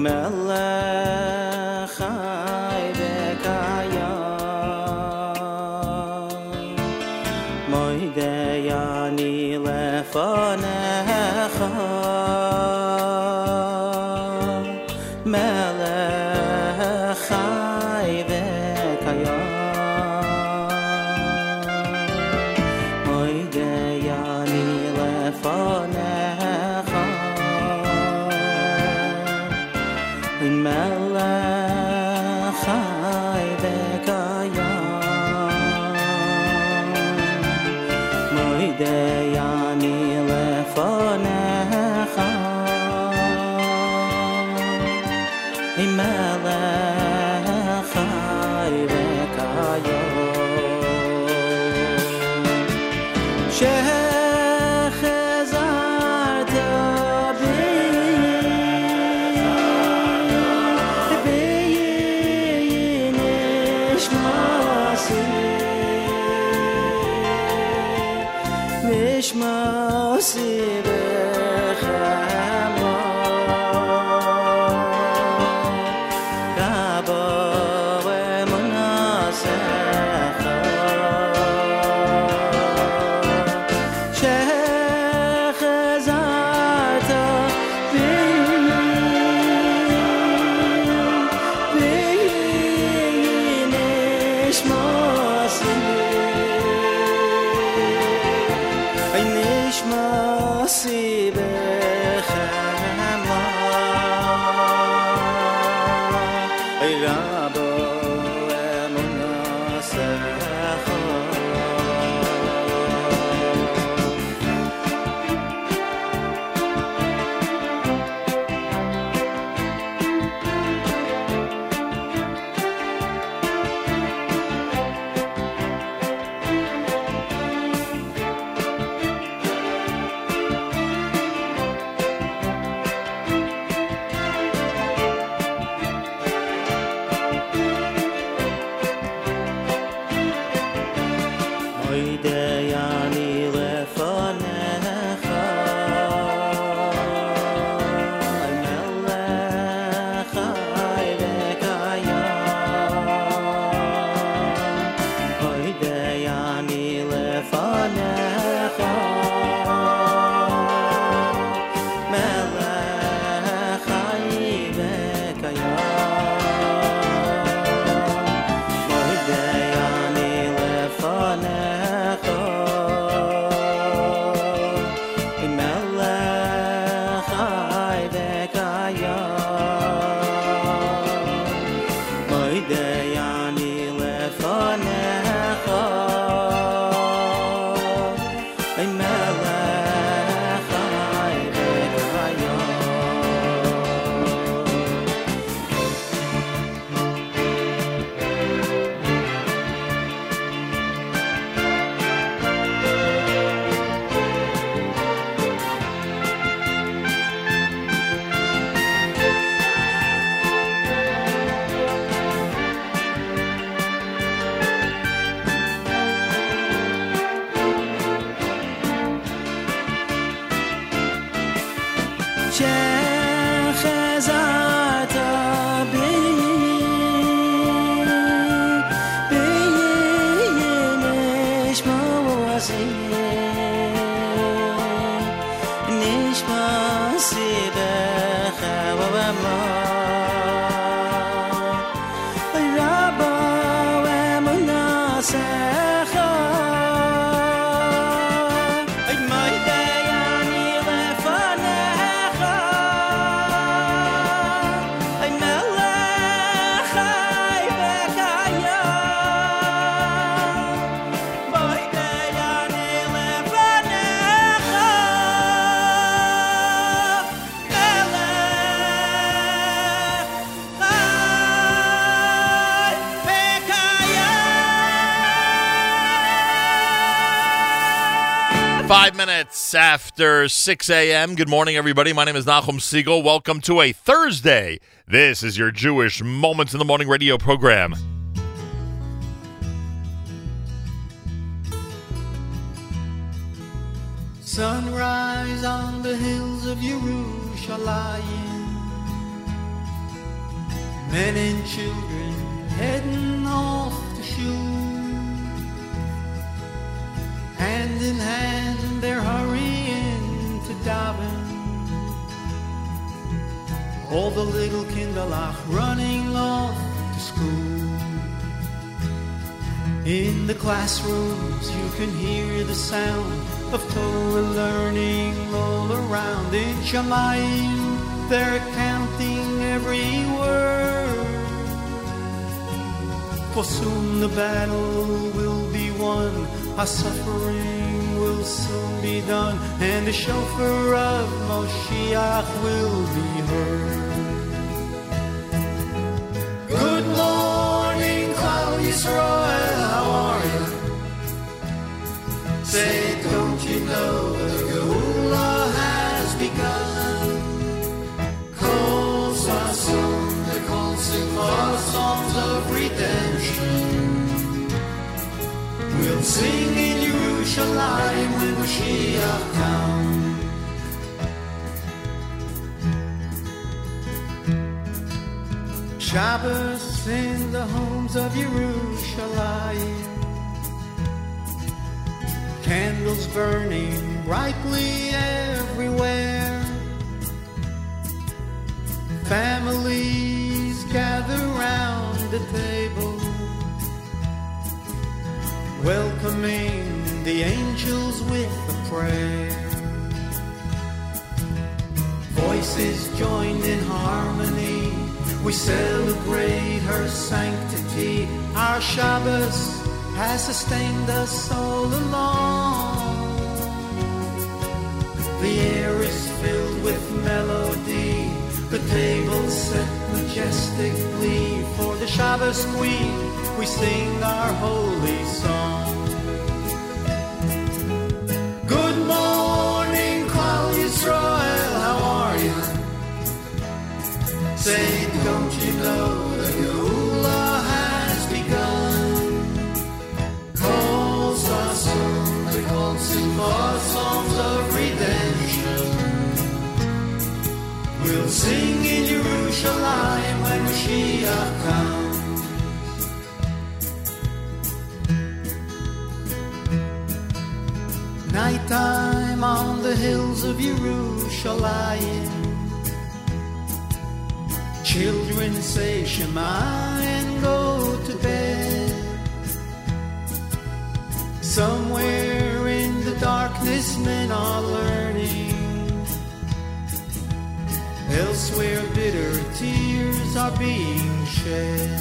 melech minutes after 6 a.m. Good morning, everybody. My name is Nachum Siegel. Welcome to a Thursday. This is your Jewish Moments in the Morning radio program. Sunrise on the hills of Yerushalayim Men and children heading off to shul. Hand in hand, All the little kinderlach running off to school. In the classrooms, you can hear the sound of Torah learning all around. In Shamayim, they're counting every word. For soon the battle will be won, our suffering will soon be done, and the shofar of Moshiach will be heard. Klal how are you? Say, don't you know the Geula has begun? Calls our song, they call sing our songs of redemption. We'll sing in Yerushalayim when Mashiach comes. Shabbos in the homes of Yerushalayim. Candles burning brightly everywhere. Families gather round the table, welcoming the angels with a prayer. Voices joined in harmony, we celebrate her sanctity. Our Shabbos has sustained us all along. The air is filled with melody, the table set majestically. For the Shabbos Queen, we sing our holy song. Say, don't you know the Geula has begun? Calls our song, they call sing our songs of redemption. We'll sing in Jerusalem when Mashiach comes. Nighttime on the hills of Jerusalem. Children say Shema and go to bed. Somewhere in the darkness, men are learning. Elsewhere, bitter tears are being shed.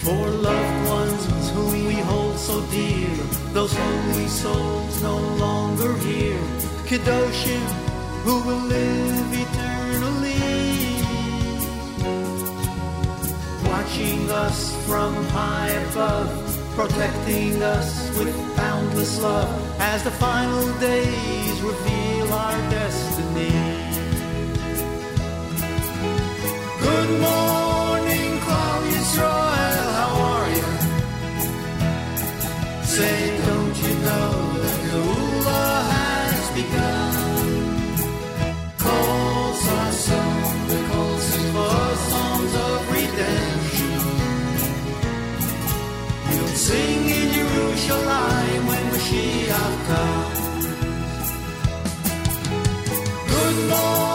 For loved ones whom we hold so dear, those holy souls no longer here. Kedoshim, who will live eternally. Watching us from high above, protecting us with boundless love, as the final days reveal our destiny. Good morning, Klal Yisrael, how are you? Say, Good morning,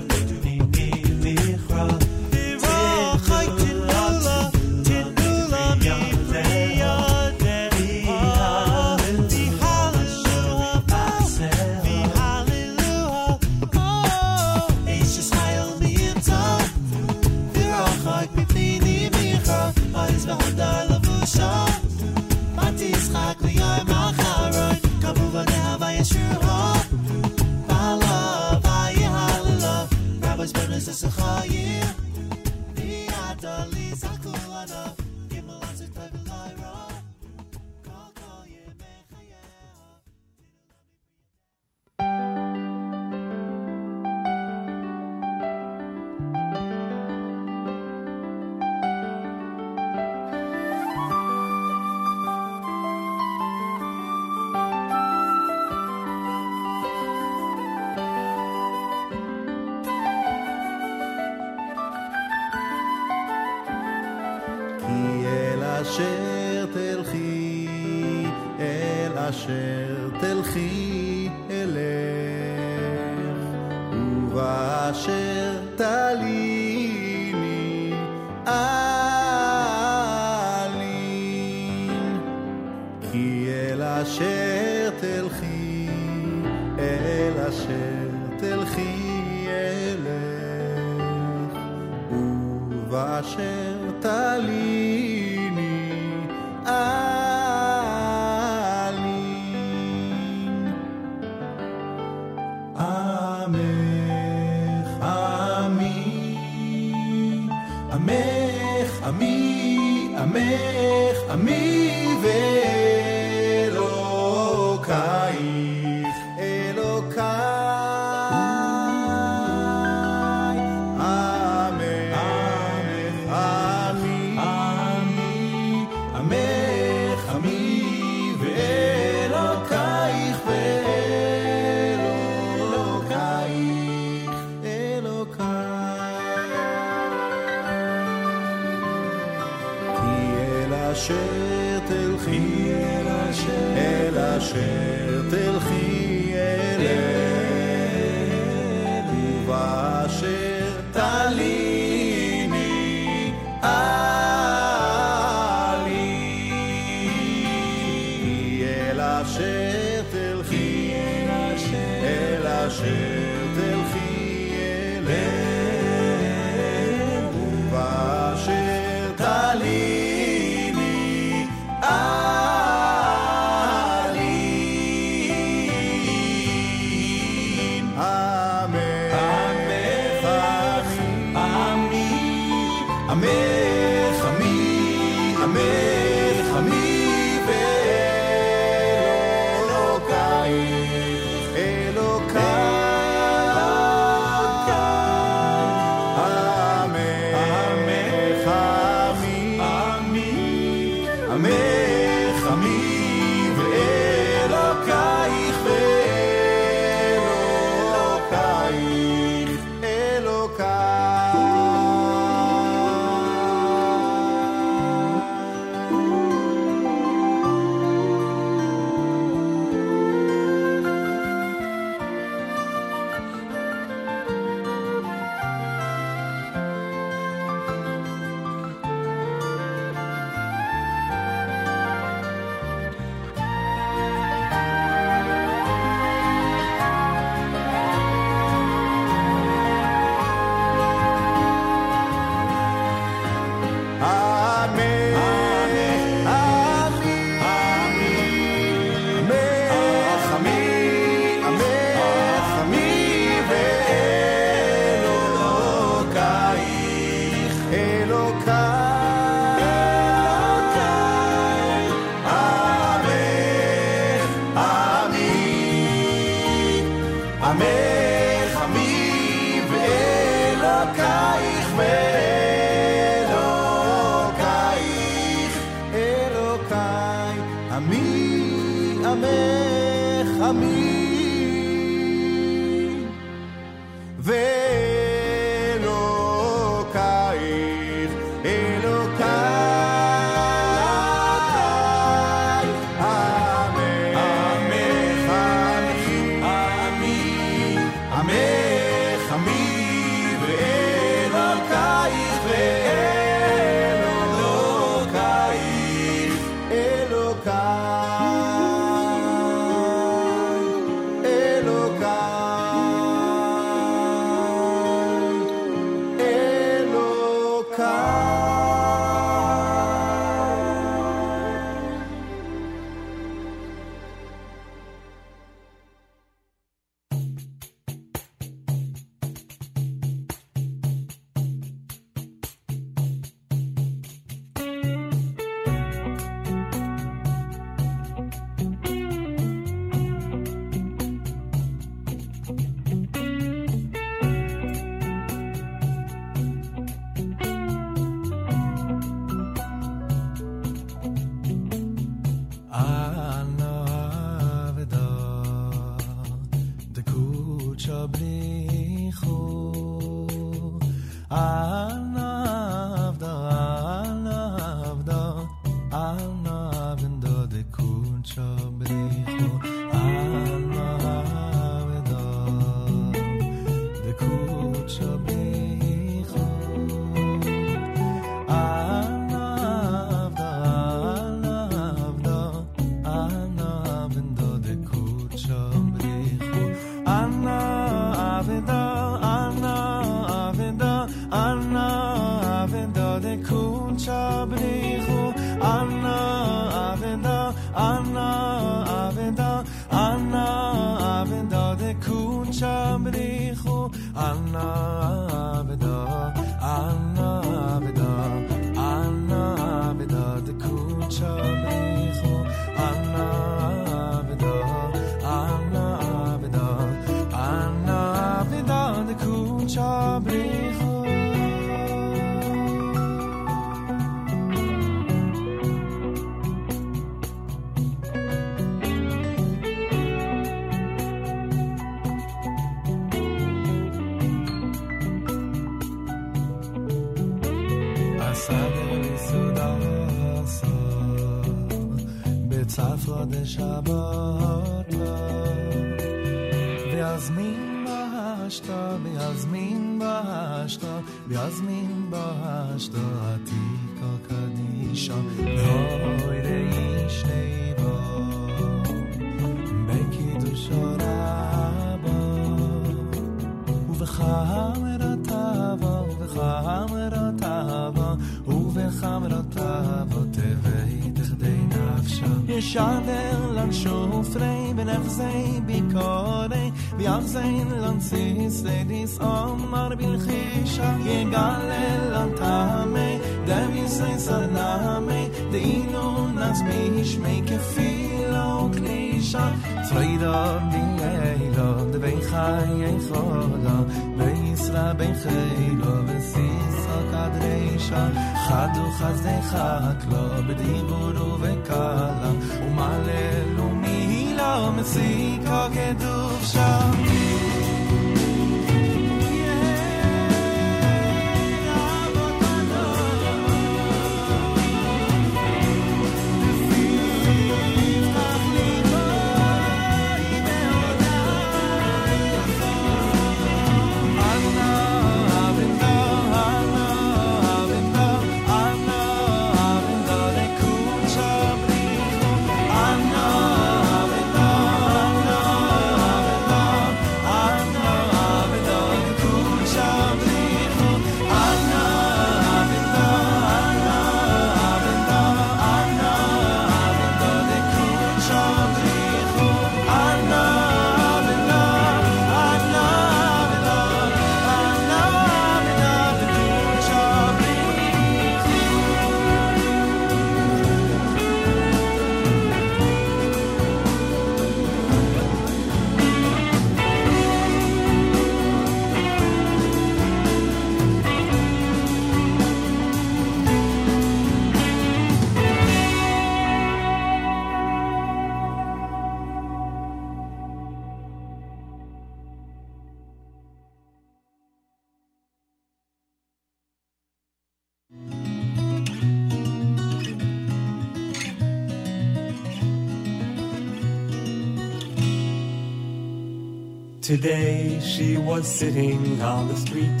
Today she was sitting on the street.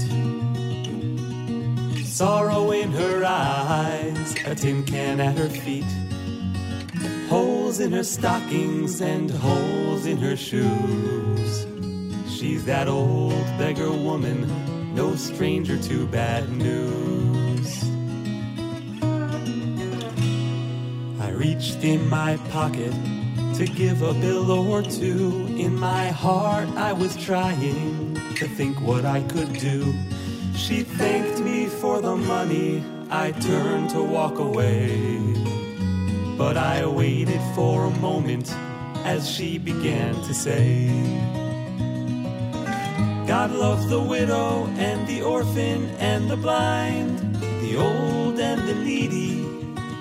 Sorrow in her eyes, a tin can at her feet. Holes in her stockings and holes in her shoes. She's that old beggar woman, no stranger to bad news. I reached in my pocket to give a bill or two. In my heart, I was trying to think what I could do. She thanked me for the money. I turned to walk away. But I waited for a moment as she began to say, God loves the widow and the orphan and the blind, the old and the needy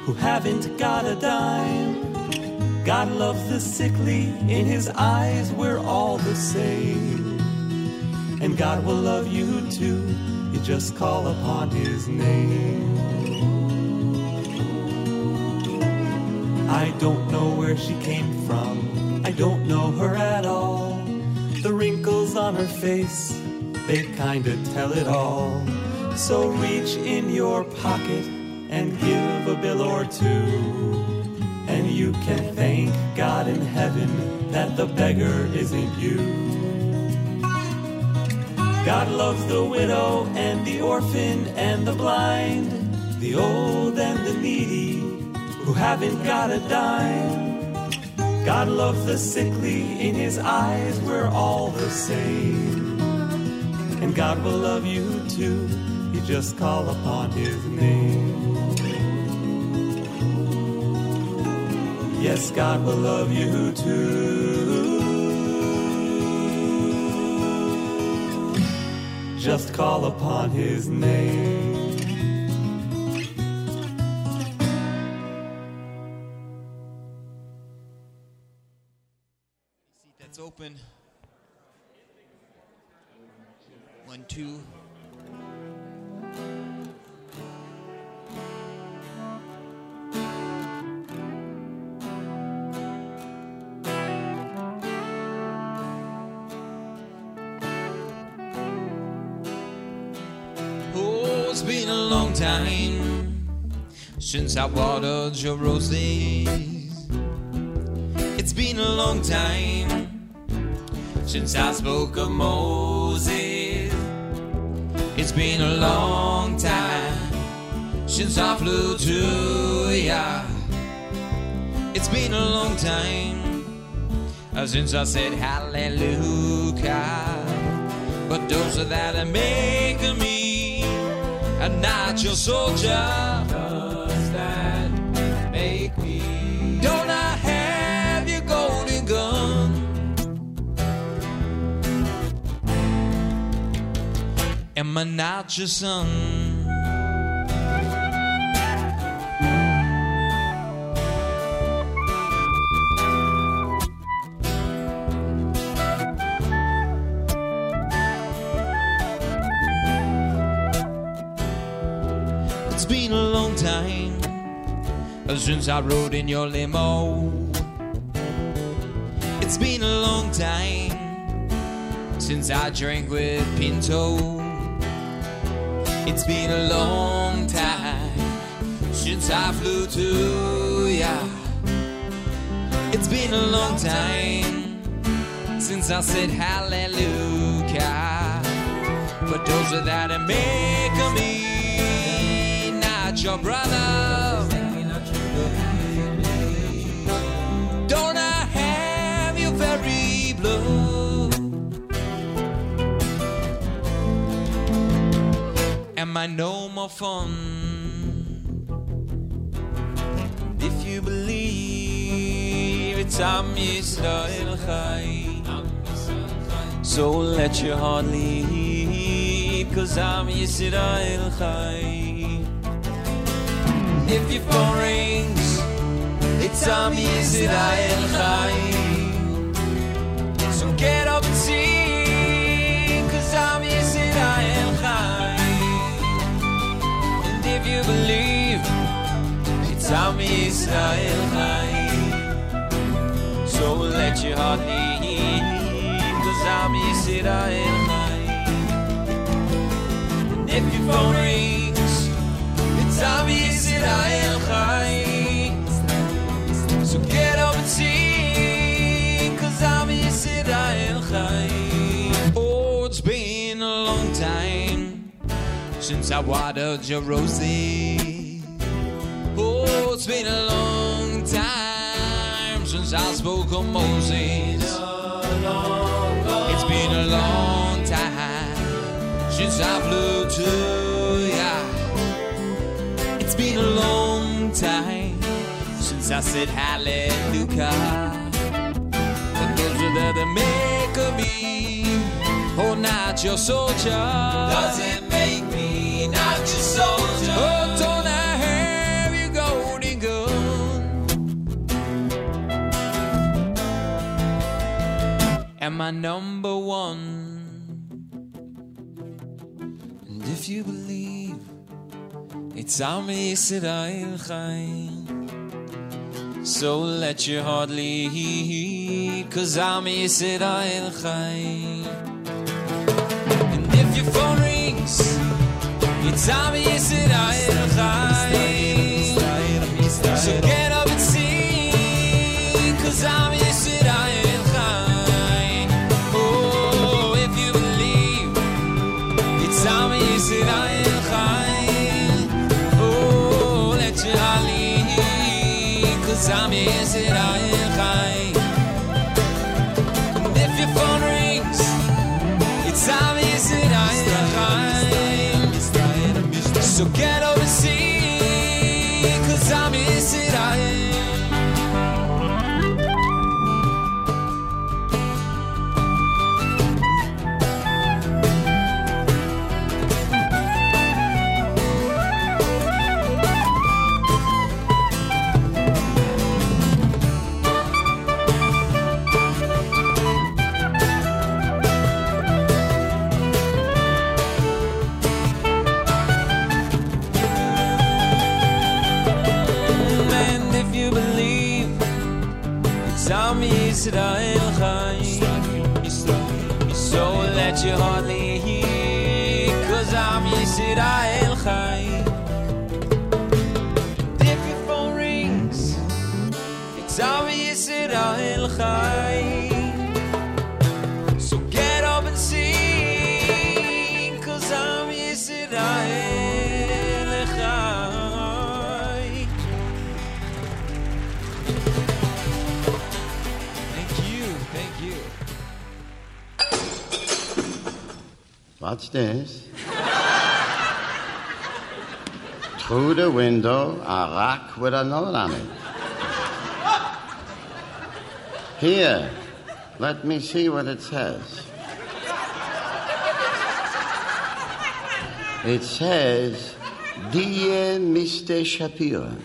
who haven't got a dime. God loves the sickly, in his eyes we're all the same. And God will love you too, you just call upon his name. I don't know where she came from, I don't know her at all. The wrinkles on her face, they kinda tell it all. So reach in your pocket and give a bill or two. You can thank God in heaven that the beggar isn't you. God loves the widow and the orphan and the blind, the old and the needy who haven't got a dime. God loves the sickly, in his eyes we're all the same. And God will love you too, you just call upon his name. Yes, God will love you too. Just call upon his name. Seat that's open. One, two. Since I watered your roses. It's been a long time since I spoke of Moses. It's been a long time since I flew to ya. It's been a long time uh, since I said hallelujah. But those that are making me a not your soldier. Am I not your son? It's been a long time since I rode in your limo. It's been a long time since I drank with Pinto. It's been a long time since I flew to ya. It's been a long time since I said hallelujah. But those that making me not your brother. I no more fun? If you believe it's Am Yisrael Chai So let your heart lead Cause Am Yisrael Chai If your phone rings It's Am Yisrael Chai Believe it's Am Yisrael Chai So let your heart lead Cause Am Yisrael Chai. And if your phone rings, it's Am Yisrael Chai. Since I watered your roses. Oh, it's been a long time since I spoke of Moses. It's been a long time since I flew to ya. It's been a long time since I said hallelujah. But those are the, make me, oh, not your soldier. Doesn't make Oh, am I number one? And if you believe it's Am Yisrael Chaim. So let your heart lead, cause Am Yisrael Chai. And if your phone rings, Am Yisrael Chai. So get up and Am Yisrael Chai. Oh, if you believe, Am Yisrael Chai. Oh, let your Am Yisrael So get Am Yisrael Chai So let your heart lead Cause I'm Yisrael Chai If your phone rings It's Am Yisrael Chai What's this? Through the window, a rock with a note on it. Here, let me see what it says. It says, Dear Mr. Shapiro,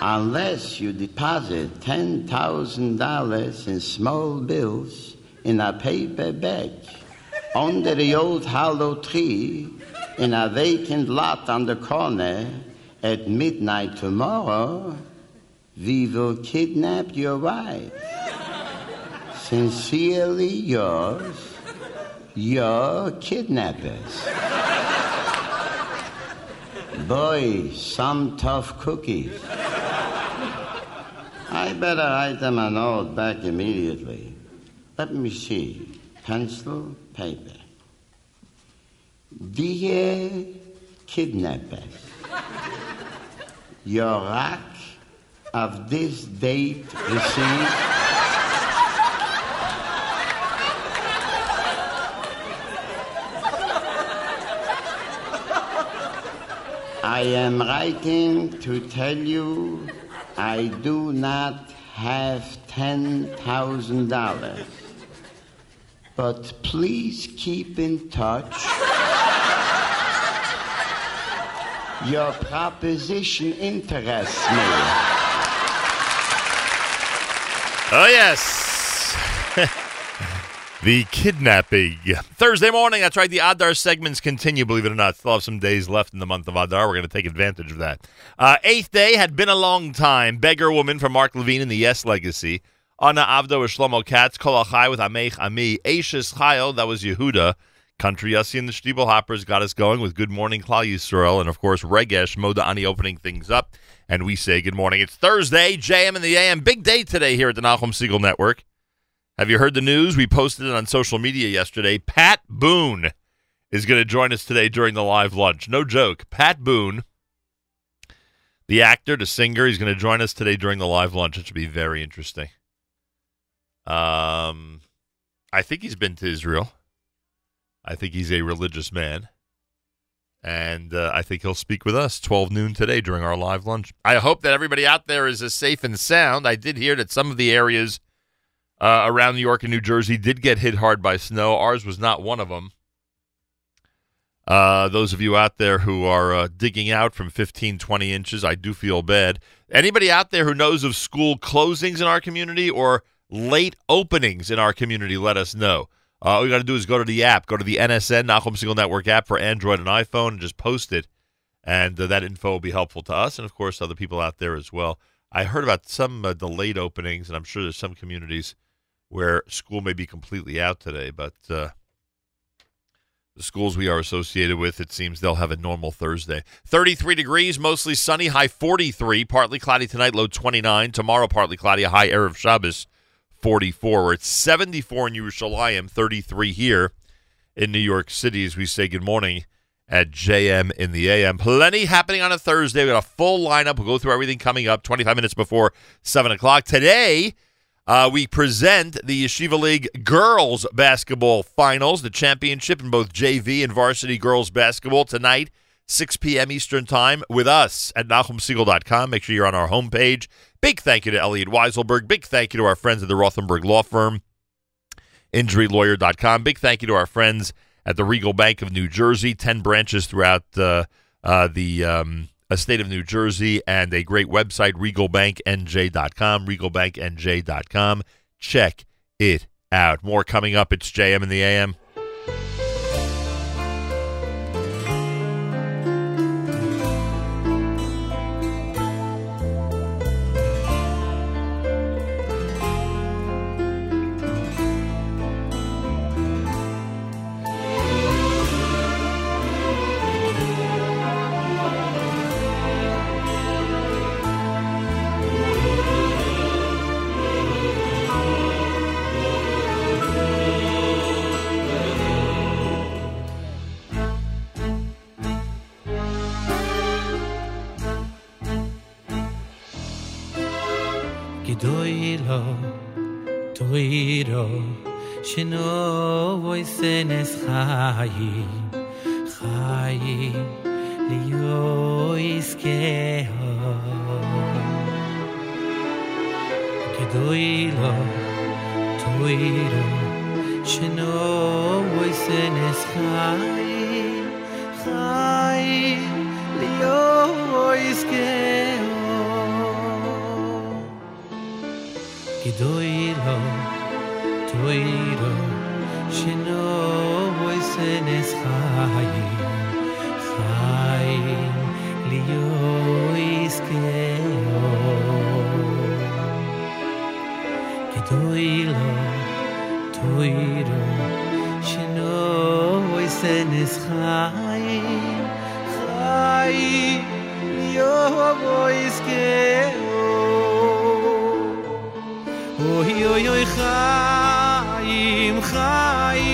unless you deposit $10,000 in small bills in a paper bag under the old hollow tree in a vacant lot on the corner at midnight tomorrow, we will kidnap your wife. Sincerely yours, your kidnappers. Boy, some tough cookies. I better write them a note back immediately. Let me see. Pencil, paper. Dear kidnappers, your rack of this date received. I am writing to tell you I do not have $10,000. But please keep in touch. Your proposition interests me. Oh, yes. the kidnapping. Thursday morning, that's right. The Adar segments continue, believe it or not. Still have some days left in the month of Adar. We're going to take advantage of that. Uh, eighth day had been a long time. Beggar Woman from Mark Levine and the Yes Legacy. Ana Avdo with Shlomo Katz, Kol Achai with Amech Ami, Ashes Chayo, that was Yehuda. Country Yossi and the Shteeble Hoppers got us going with Good Morning Klal Yisrael, and of course Regesh Moda Ani opening things up. And we say good morning. It's Thursday, JM and the AM. Big day today here at the Nachum Segal Network. Have you heard the news? We posted it on social media yesterday. Pat Boone is going to join us today during the live lunch. No joke. Pat Boone, the actor, the singer, he's going to join us today during the live lunch. It should be very interesting. Um, I think he's been to Israel. I think he's a religious man. And uh, I think he'll speak with us 12 noon today during our live lunch. I hope that everybody out there is as safe and sound. I did hear that some of the areas uh, around New York and New Jersey did get hit hard by snow. Ours was not one of them. Uh, those of you out there who are uh, digging out from 15, 20 inches, I do feel bad. Anybody out there who knows of school closings in our community or late openings in our community, let us know. Uh, all you got to do is go to the app, go to the NSN, Nachum Segal Network app for Android and iPhone, and just post it. And uh, that info will be helpful to us and, of course, other people out there as well. I heard about some uh, delayed openings, and I'm sure there's some communities where school may be completely out today, but uh, the schools we are associated with, it seems they'll have a normal Thursday. 33 degrees, mostly sunny, high 43, partly cloudy tonight, low 29. Tomorrow, partly cloudy, a high air of Shabbos, 44. We're at 74 in Yerushalayim, 33 here in New York City as we say good morning at JM in the AM. Plenty happening on a Thursday. We got a full lineup. We'll go through everything coming up 25 minutes before 7 o'clock. Today, uh, we present the Yeshiva League Girls Basketball Finals, the championship in both JV and varsity girls basketball tonight, 6 p.m. Eastern Time, with us at NachumSegal.com. Make sure you're on our homepage. Big thank you to Elliot Weiselberg. Big thank you to our friends at the Rothenberg Law Firm, InjuryLawyer.com. Big thank you to our friends at the Regal Bank of New Jersey, 10 branches throughout uh, uh, the. Um, state of New Jersey, and a great website, regalbanknj.com, regalbanknj.com. Check it out. More coming up. It's JM in the AM. lo toiro shino voy senes khayi khayi li yo iske ho kidoilo toiro shino voy senes khayi khayi li yo Gidoilo, Toiro, Shino voicenes Chayi, Chayi, Lio Iskeo. Gidoilo, Toiro, Shino voicenes Chayi, Chayi, Lio Iskeo. Oy Oh, yo, yo, yo, chayim.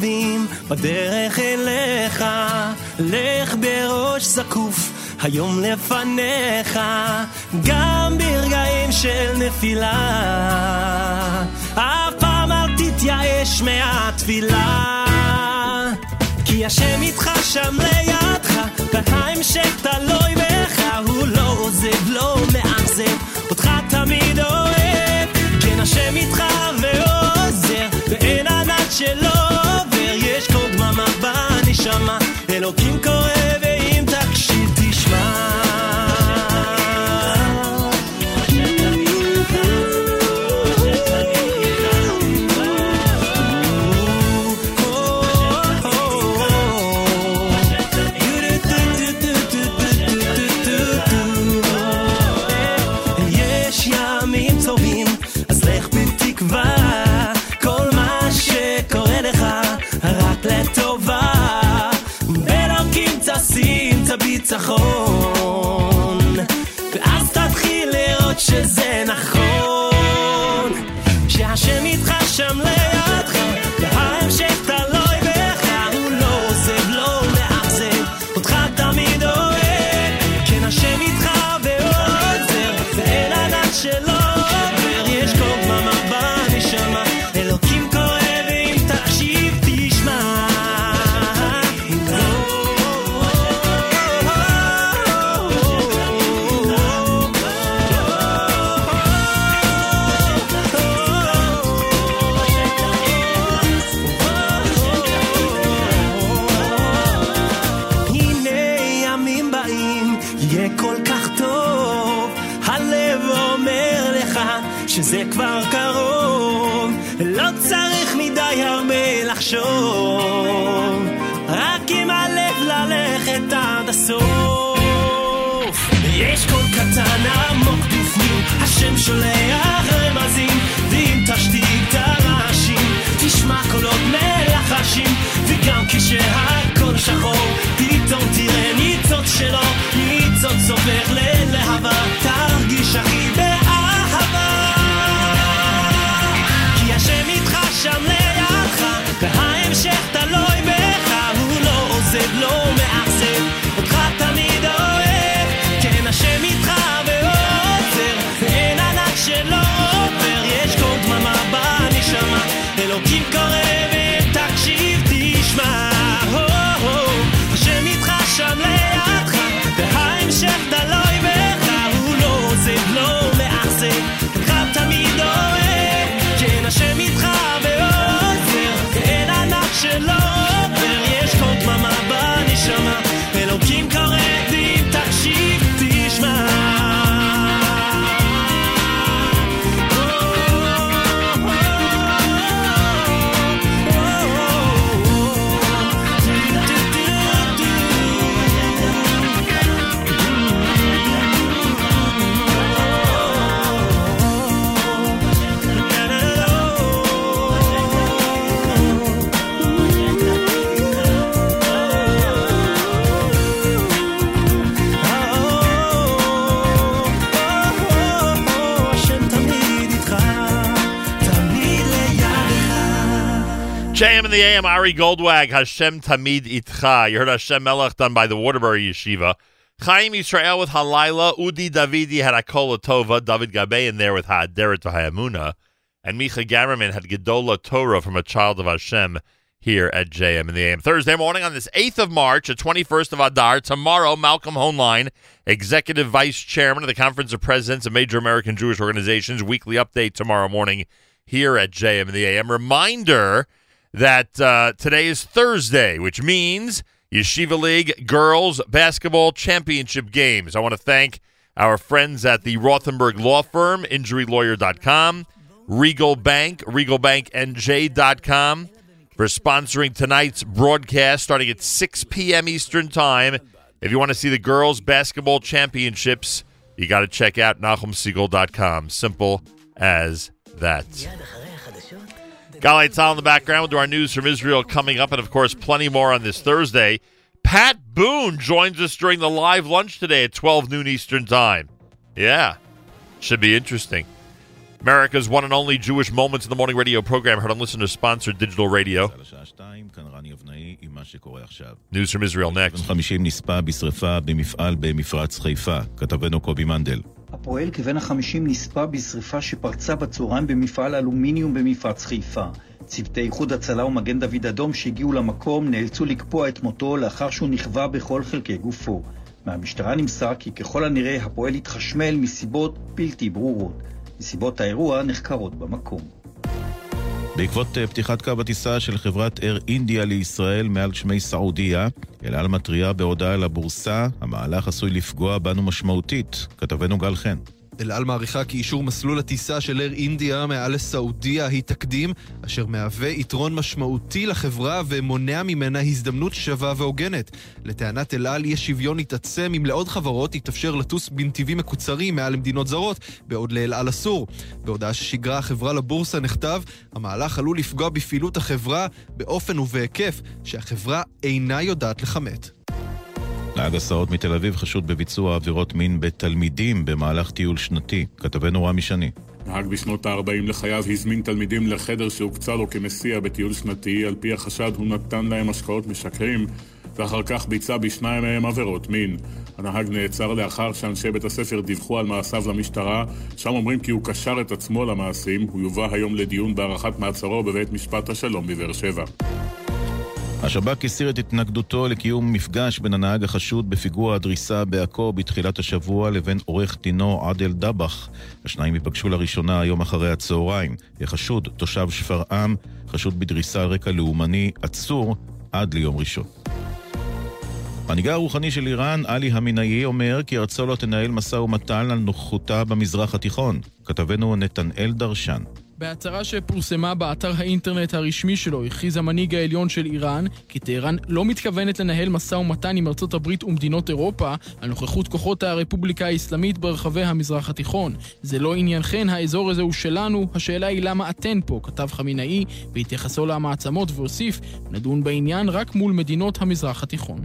טובים בדרך אליך, לך בראש זקוף, היום לפניך, גם ברגעים של נפילה. אף פעם אל תתייאש מהתפילה. כי השם איתך שם לידך, וההמשך תלוי בך, הוא לא עוזב, לא מאכזב, אותך תמיד אוהב. כן, השם איתך ועוזר, Pero quién שולח רמזים, כשהכל שחור, פתאום תראה ניצוץ שלו, ניצוץ הופך ללהבה, in the AM, Ari Goldwag, Hashem Tamid Itcha. You heard Hashem Melech done by the Waterbury Yeshiva. Chaim Yisrael with Halayla, Udi Davidi had Akola Tova, David Gabe in there with Ha'aderet Hayamuna, and Micha Gamerman had Gedola Torah from a child of Hashem here at JM in the AM. Thursday morning on this 8th of March, the 21st of Adar, tomorrow, Malcolm Hoenlein, Executive Vice Chairman of the Conference of Presidents of Major American Jewish Organizations, weekly update tomorrow morning here at JM in the AM. Reminder that uh, today is Thursday, which means Yeshiva League Girls Basketball Championship Games. I want to thank our friends at the Rothenberg Law Firm, InjuryLawyer.com, Regal Bank, RegalBankNJ.com, for sponsoring tonight's broadcast starting at 6 p.m. Eastern Time. If you want to see the Girls Basketball Championships, you got to check out NachumSegal.com. Simple as that. Galit Tzal in the background. We'll do our news from Israel coming up, and of course, plenty more on this Thursday. Pat Boone joins us during the live lunch today at 12 noon Eastern Time. Yeah, should be interesting. America's one and only Jewish Moments in the Morning radio program heard on listener sponsored digital radio. News from Israel next. 50 נספה בשרפה במפעל במפרץ חיפה. כתבנו קובי מנדל. הפועל כבן החמישים נספה בשרפה שפרצה בצהריים במפעל אלומיניום במפרץ חיפה. צוותי איחוד הצלה ומגן דוד אדום שהגיעו למקום נאלצו לקפוע את מותו לאחר שהוא נכווה בכל חלקי גופו. מהמשטרה נמסר כי ככל הנראה הפועל התחשמל מסיבות בלתי ברורות. נסיבות האירוע נחקרות במקום. בעקבות אה, פתיחת קו הטיסה של חברת אייר אינדיה לישראל מעל שמי סעודיה, אל על מתריעה בהודעה לבורסה, המהלך עשוי לפגוע בנו משמעותית. כתבנו גל חן. אל על מעריכה כי אישור מסלול הטיסה של אייר אינדיה מעל לסעודיה היא תקדים, אשר מהווה יתרון משמעותי לחברה ומונע ממנה הזדמנות שווה והוגנת. לטענת אל על, אי השוויון יתעצם אם לעוד חברות יתאפשר לטוס בנתיבים מקוצרים מעל למדינות זרות, בעוד לאל על אסור. בהודעה ששיגרה החברה לבורסה נכתב, המהלך עלול לפגוע בפעילות החברה באופן ובהיקף שהחברה אינה יודעת לכמת. נהג הסעות מתל אביב חשוד בביצוע עבירות מין בתלמידים במהלך טיול שנתי. כתבנו רמי שני. נהג בשנות ה-40 לחייו הזמין תלמידים לחדר שהוקצה לו כמסיע בטיול שנתי, על פי החשד הוא נתן להם השקעות משקרים, ואחר כך ביצע בשניים מהם עבירות מין. הנהג נעצר לאחר שאנשי בית הספר דיווחו על מעשיו למשטרה, שם אומרים כי הוא קשר את עצמו למעשים, הוא יובא היום לדיון בהארכת מעצרו בבית משפט השלום בבאר שבע. השב"כ הסיר את התנגדותו לקיום מפגש בין הנהג החשוד בפיגוע הדריסה בעכו בתחילת השבוע לבין עורך דינו עדל דבח. השניים ייפגשו לראשונה היום אחרי הצהריים. החשוד, תושב שפרעם, חשוד בדריסה על רקע לאומני, עצור עד ליום ראשון. מנהיגה הרוחני של איראן, עלי המינאי, אומר כי ארצו לא תנהל משא ומתן על נוכחותה במזרח התיכון. כתבנו נתנאל דרשן. בהצהרה שפורסמה באתר האינטרנט הרשמי שלו, הכריז המנהיג העליון של איראן כי טהרן לא מתכוונת לנהל משא ומתן עם ארצות הברית ומדינות אירופה על נוכחות כוחות הרפובליקה האסלאמית ברחבי המזרח התיכון. זה לא עניינכן, האזור הזה הוא שלנו, השאלה היא למה אתן פה, כתב חמינאי, בהתייחסו למעצמות והוסיף, נדון בעניין רק מול מדינות המזרח התיכון.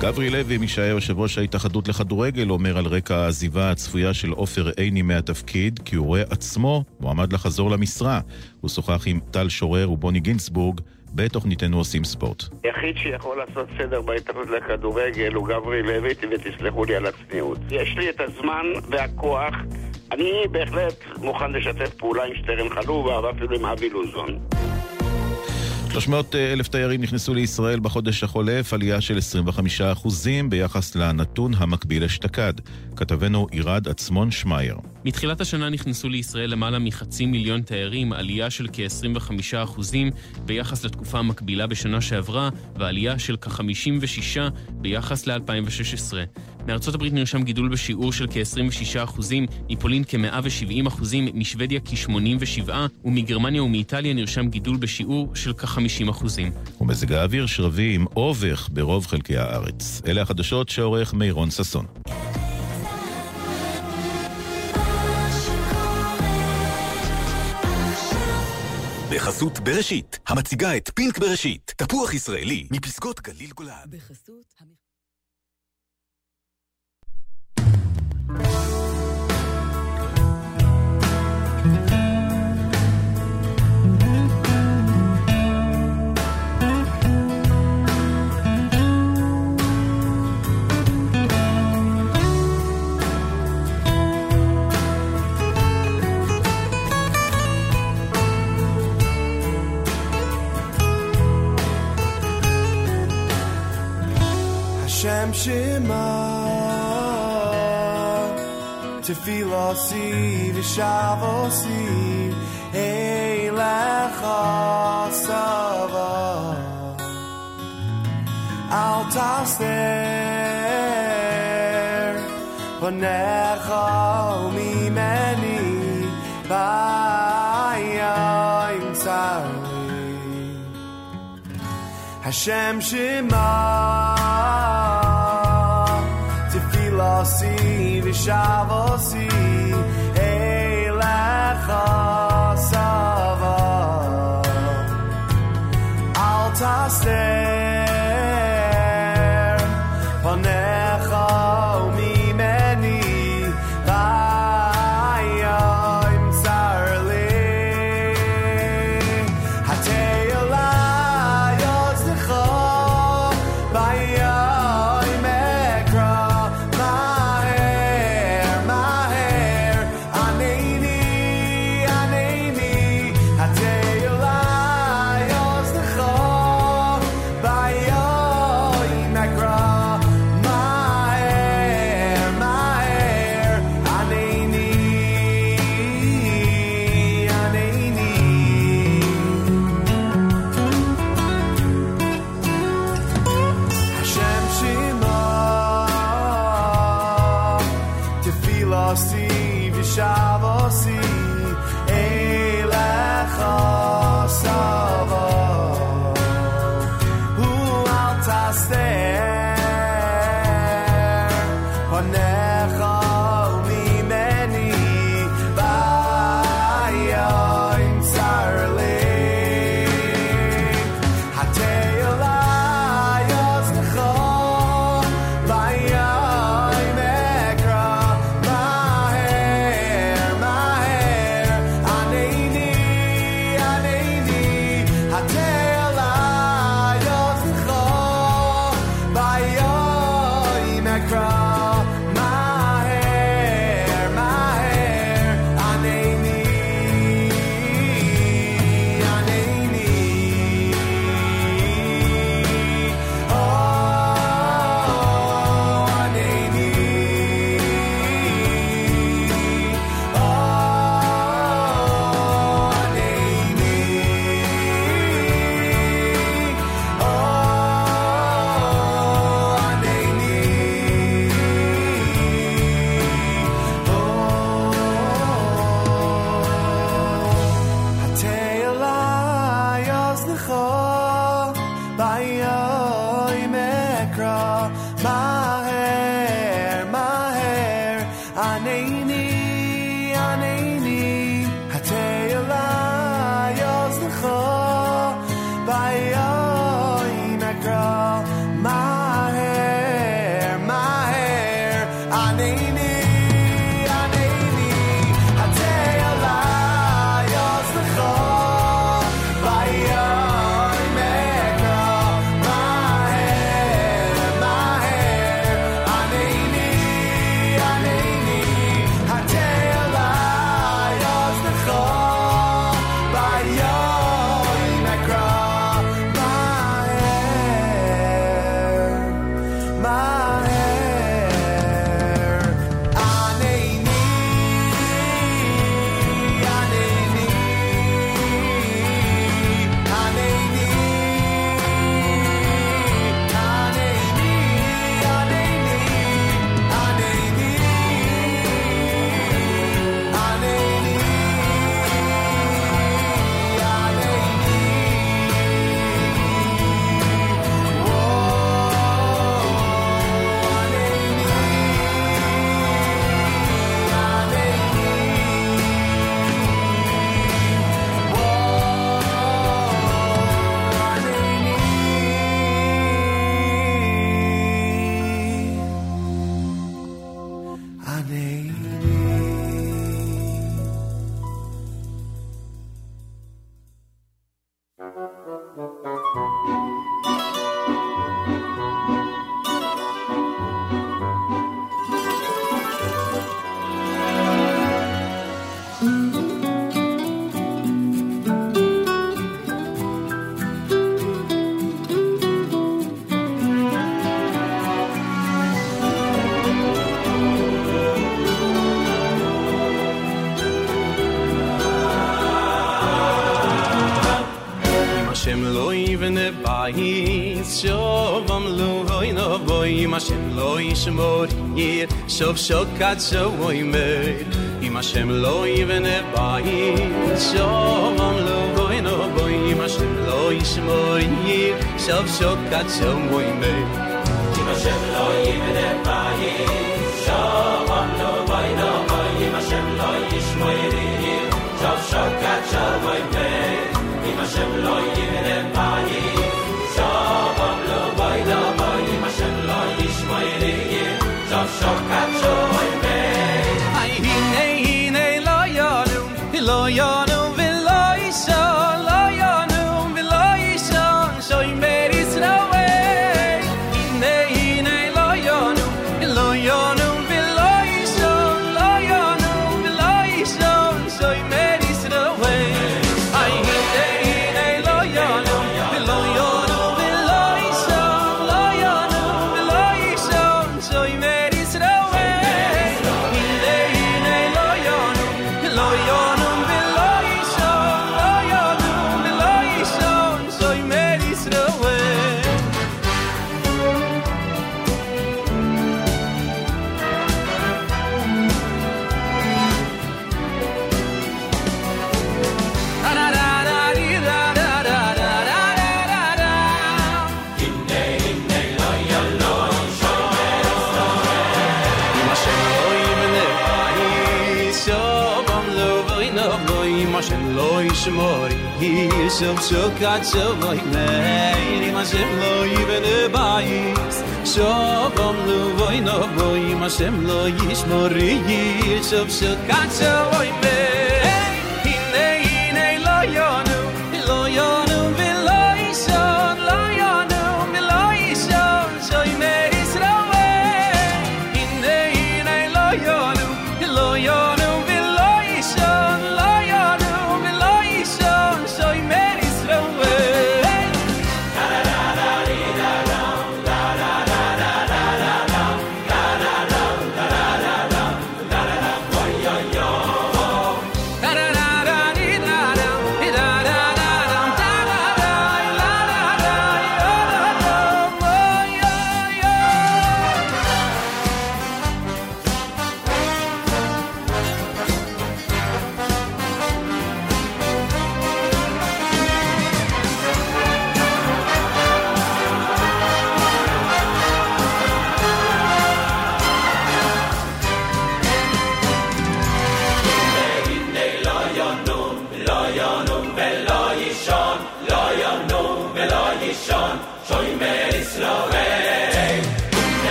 גברי לוי, מי שהיה יושב ראש ההתאחדות לכדורגל, אומר על רקע העזיבה הצפויה של עופר עיני מהתפקיד, כי הוא רואה עצמו מועמד לחזור למשרה. הוא שוחח עם טל שורר ובוני גינצבורג בתוכניתנו עושים ספורט. היחיד שיכול לעשות סדר בהתאחדות לכדורגל הוא גברי לוי, ותסלחו לי על הצניעות. יש לי את הזמן והכוח. אני בהחלט מוכן לשתף פעולה עם שטרן חלובה ואפילו עם אבי לוזון. 300 אלף תיירים נכנסו לישראל בחודש החולף, עלייה של 25% ביחס לנתון המקביל אשתקד. כתבנו עירד עצמון שמייר. מתחילת השנה נכנסו לישראל למעלה מחצי מיליון תיירים, עלייה של כ-25% ביחס לתקופה המקבילה בשנה שעברה, ועלייה של כ-56 ביחס ל-2016. מארצות הברית נרשם גידול בשיעור של כ-26%, מפולין כ-170%, משוודיה כ-87%, ומגרמניה ומאיטליה נרשם גידול בשיעור של כ-50%. ומזג האוויר שרבי עם אובך ברוב חלקי הארץ. אלה החדשות שעורך מירון ששון. בחסות בראשית, המציגה את פינק בראשית, תפוח ישראלי מפסגות גליל גולן. בחסות Shema. Tefillah si v'shavo si Eilecha sava Al taster Panecha umimeni Bayam. Hashem Shema Tefilasi vishavasi, Eilecha Sava. Al taseh. mor hier shof sok kat so moy me im a shem lo even a bai so mam lo goin o boy. Im a shem lo is yir shof sof sok kat moy me im a shem lo even a bai so mam lo bai no oh, boy. Im a shem lo is yir shof sof sok kat moy me im a shem lo even a bai so kat so vay nay ni ma shem lo yiben bayis so vom lu vay no voy ma shem lo yish mori yish so kat so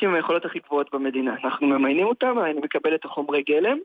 האנשים עם היכולות הכי גבוהות במדינה. אנחנו ממיינים אותם, אני מקבל את החומרי גלם.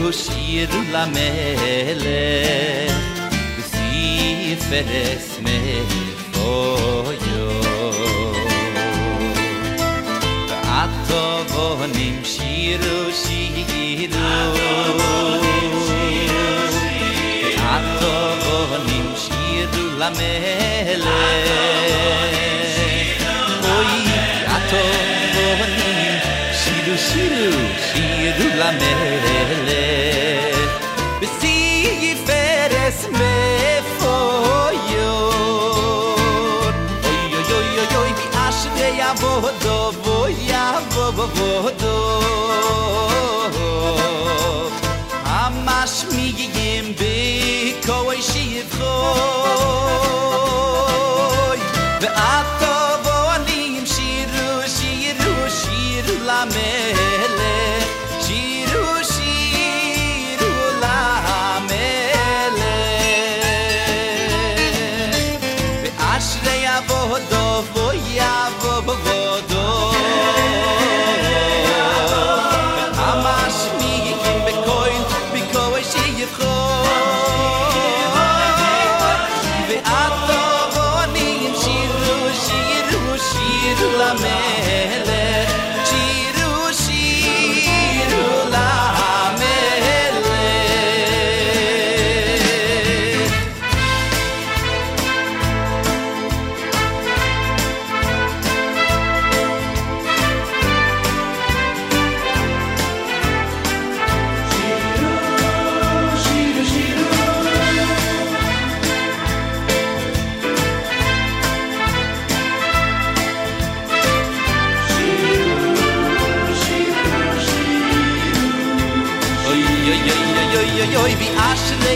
hu shir la mele si feres me foyo ato vonim shir shiru ato vonim shir la mele oi ato vonim shiru shiru shiru la mele वो दो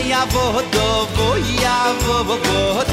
יבוא דובו יבוא בו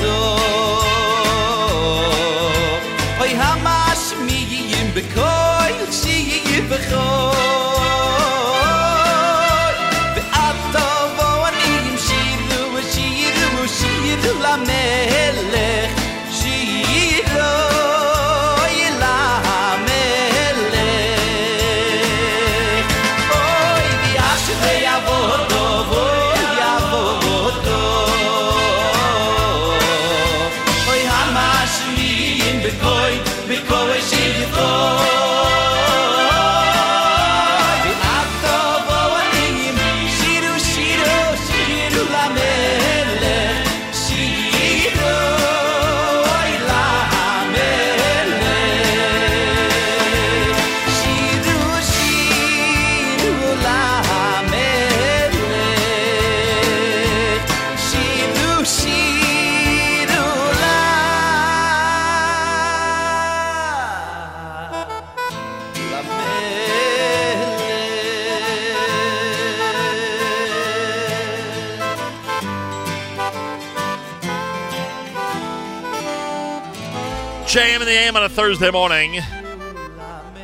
Thursday morning.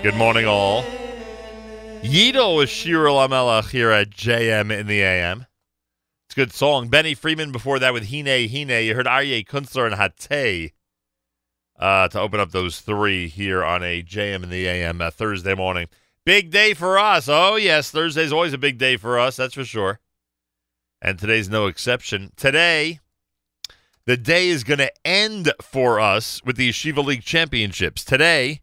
Good morning, all. Yido is Shir Lamelech here at JM in the AM. It's a good song. Benny Freeman before that with Hine Hine. You heard Aryeh Kunstler and Hateh uh, to open up those three here on a JM in the AM uh, Thursday morning. Big day for us. Oh, yes. Thursday's always a big day for us, that's for sure. And today's no exception. Today, the day is going to end for us with the Yeshiva League Championships. Today,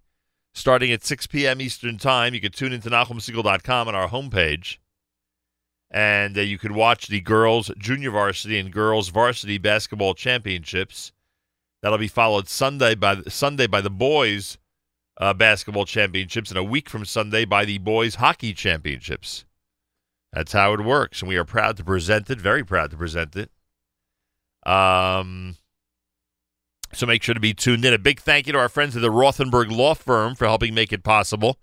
starting at 6 p.m. Eastern Time, you can tune into NachumSegal.com on our homepage. And uh, you can watch the girls' junior varsity and girls' varsity basketball championships. That'll be followed Sunday by Sunday by the boys' uh, basketball championships, and a week from Sunday by the boys' hockey championships. That's how it works, and we are proud to present it. Very proud to present it. Um, so make sure to be tuned in. A big thank you to our friends at the Rothenberg Law Firm for helping make it possible.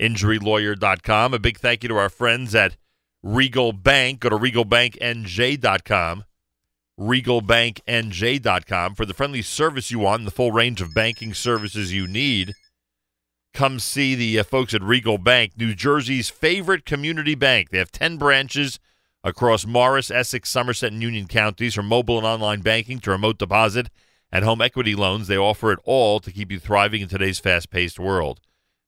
InjuryLawyer.com. A big thank you to our friends at Regal Bank. Go to RegalBankNJ.com. RegalBankNJ.com for the friendly service you want and the full range of banking services you need. Come see the uh, folks at Regal Bank, New Jersey's favorite community bank. They have 10 branches across Morris, Essex, Somerset, and Union counties. From mobile and online banking to remote deposit and home equity loans, they offer it all to keep you thriving in today's fast-paced world.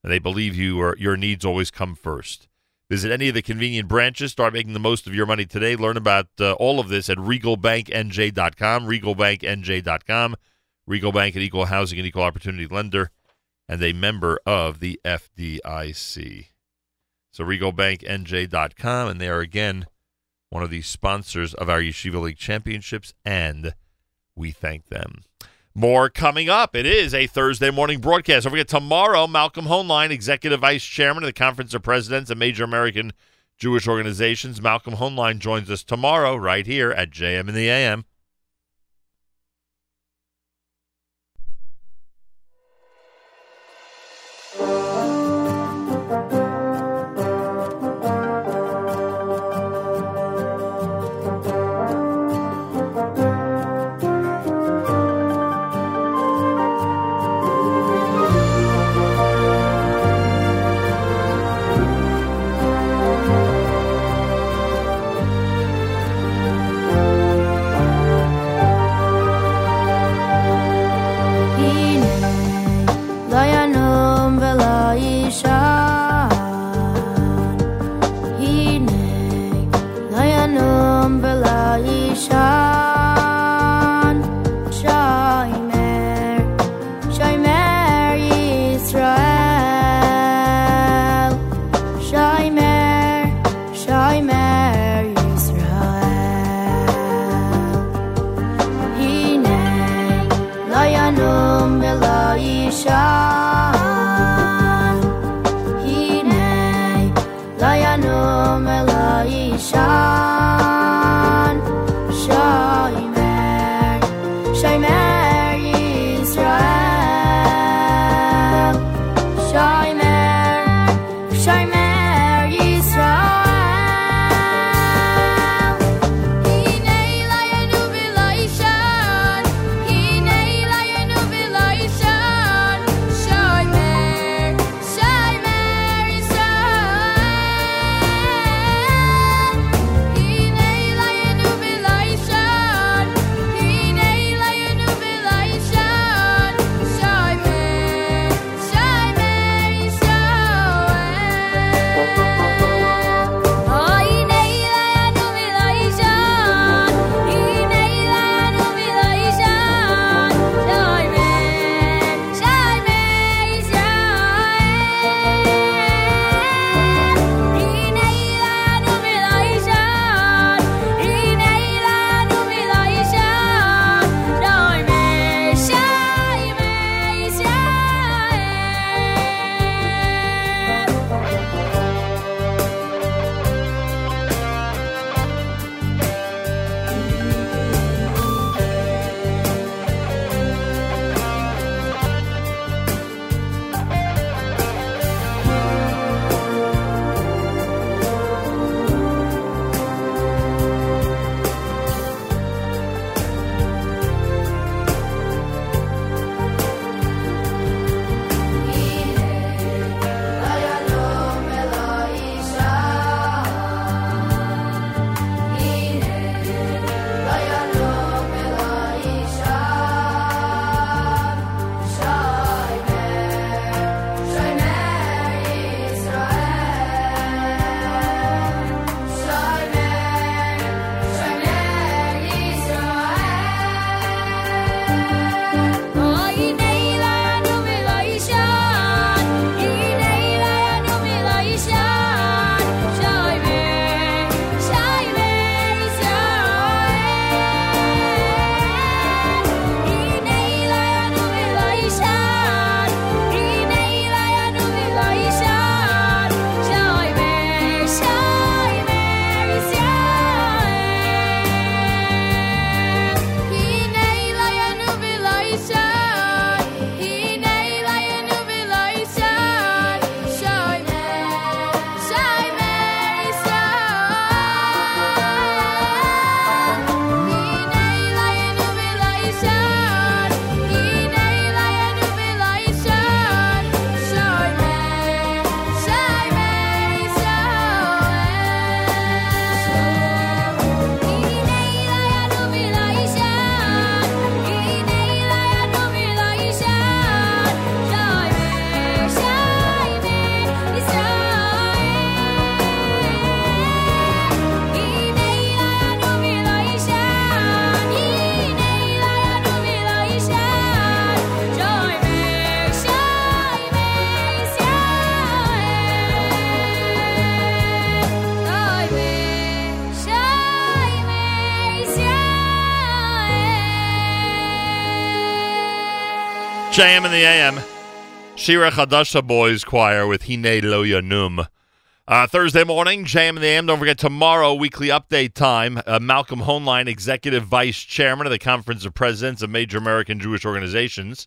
And they believe you or your needs always come first. Visit any of the convenient branches. Start making the most of your money today. Learn about uh, all of this at regalbanknj.com. Regalbanknj.com. Regal Bank, an equal housing and equal opportunity lender, and a member of the FDIC. So regalbanknj.com, and they are again one of the sponsors of our Yeshiva League Championships, and we thank them. More coming up. It is a Thursday morning broadcast. Don't forget, tomorrow, Malcolm Hoenlein, Executive Vice Chairman of the Conference of Presidents of Major American Jewish Organizations. Malcolm Hoenlein joins us tomorrow right here at JM in the AM. JM in the AM. Shira Chadasha Boys Choir with Hine Lo Yanum. Uh, Thursday morning, JM in the AM. Don't forget tomorrow, weekly update time. Uh, Malcolm Hoenlein, Executive Vice Chairman of the Conference of Presidents of Major American Jewish Organizations.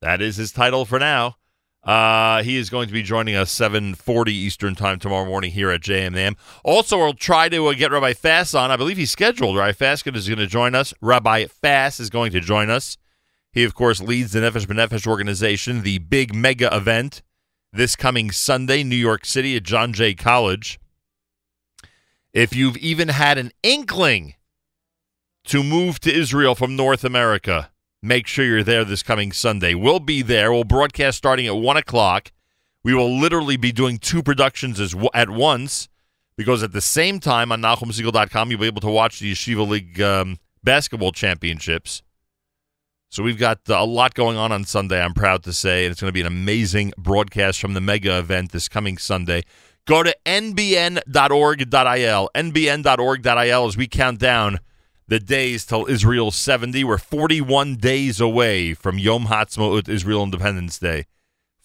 That is his title for now. Uh, he is going to be joining us 7:40 Eastern Time tomorrow morning here at JMM. Also, we'll try to uh, get Rabbi Fass on. I believe he's scheduled. Rabbi Faskin is going to join us. Rabbi Fass is going to join us. He, of course, leads the Nefesh B'Nefesh organization, the big mega event this coming Sunday, New York City at John Jay College. If you've even had an inkling to move to Israel from North America, make sure you're there this coming Sunday. We'll be there. We'll broadcast starting at 1 o'clock. We will literally be doing two productions as, at once because at the same time on NachumSegal.com, you'll be able to watch the Yeshiva League um, basketball championships. So we've got uh, a lot going on on Sunday, I'm proud to say, and it's going to be an amazing broadcast from the mega event this coming Sunday. Go to nbn.org.il, nbn.org.il as we count down the days till Israel 70. We're 41 days away from Yom Ha'atzmaut, Israel Independence Day.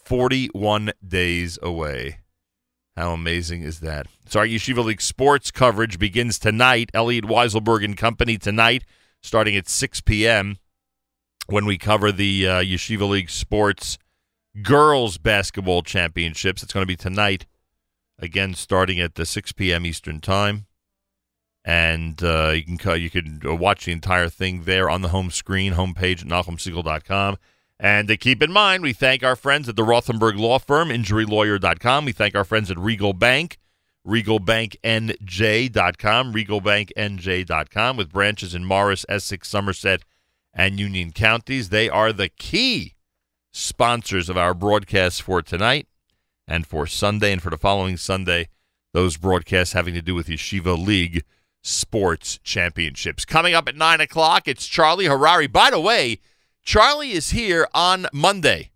41 days away. How amazing is that? So our Yeshiva League sports coverage begins tonight. Elliot Weiselberg and company tonight, starting at 6 p.m. when we cover the uh, Yeshiva League sports girls basketball championships. It's going to be tonight, again starting at the 6 p.m. Eastern time and uh, you can you can uh, watch the entire thing there on the home screen homepage at NachumSegal.com. And to keep in mind, we thank our friends at the Rothenberg Law Firm, InjuryLawyer.com. We thank our friends at Regal Bank, RegalBankNJ.com, RegalBankNJ.com, with branches in Morris, Essex, Somerset, and Union counties. They are the key sponsors of our broadcast for tonight and for Sunday and for the following Sunday. Those broadcasts having to do with Yeshiva League sports championships. Coming up at 9 o'clock, it's Charlie Harari. By the way, Charlie is here on Monday.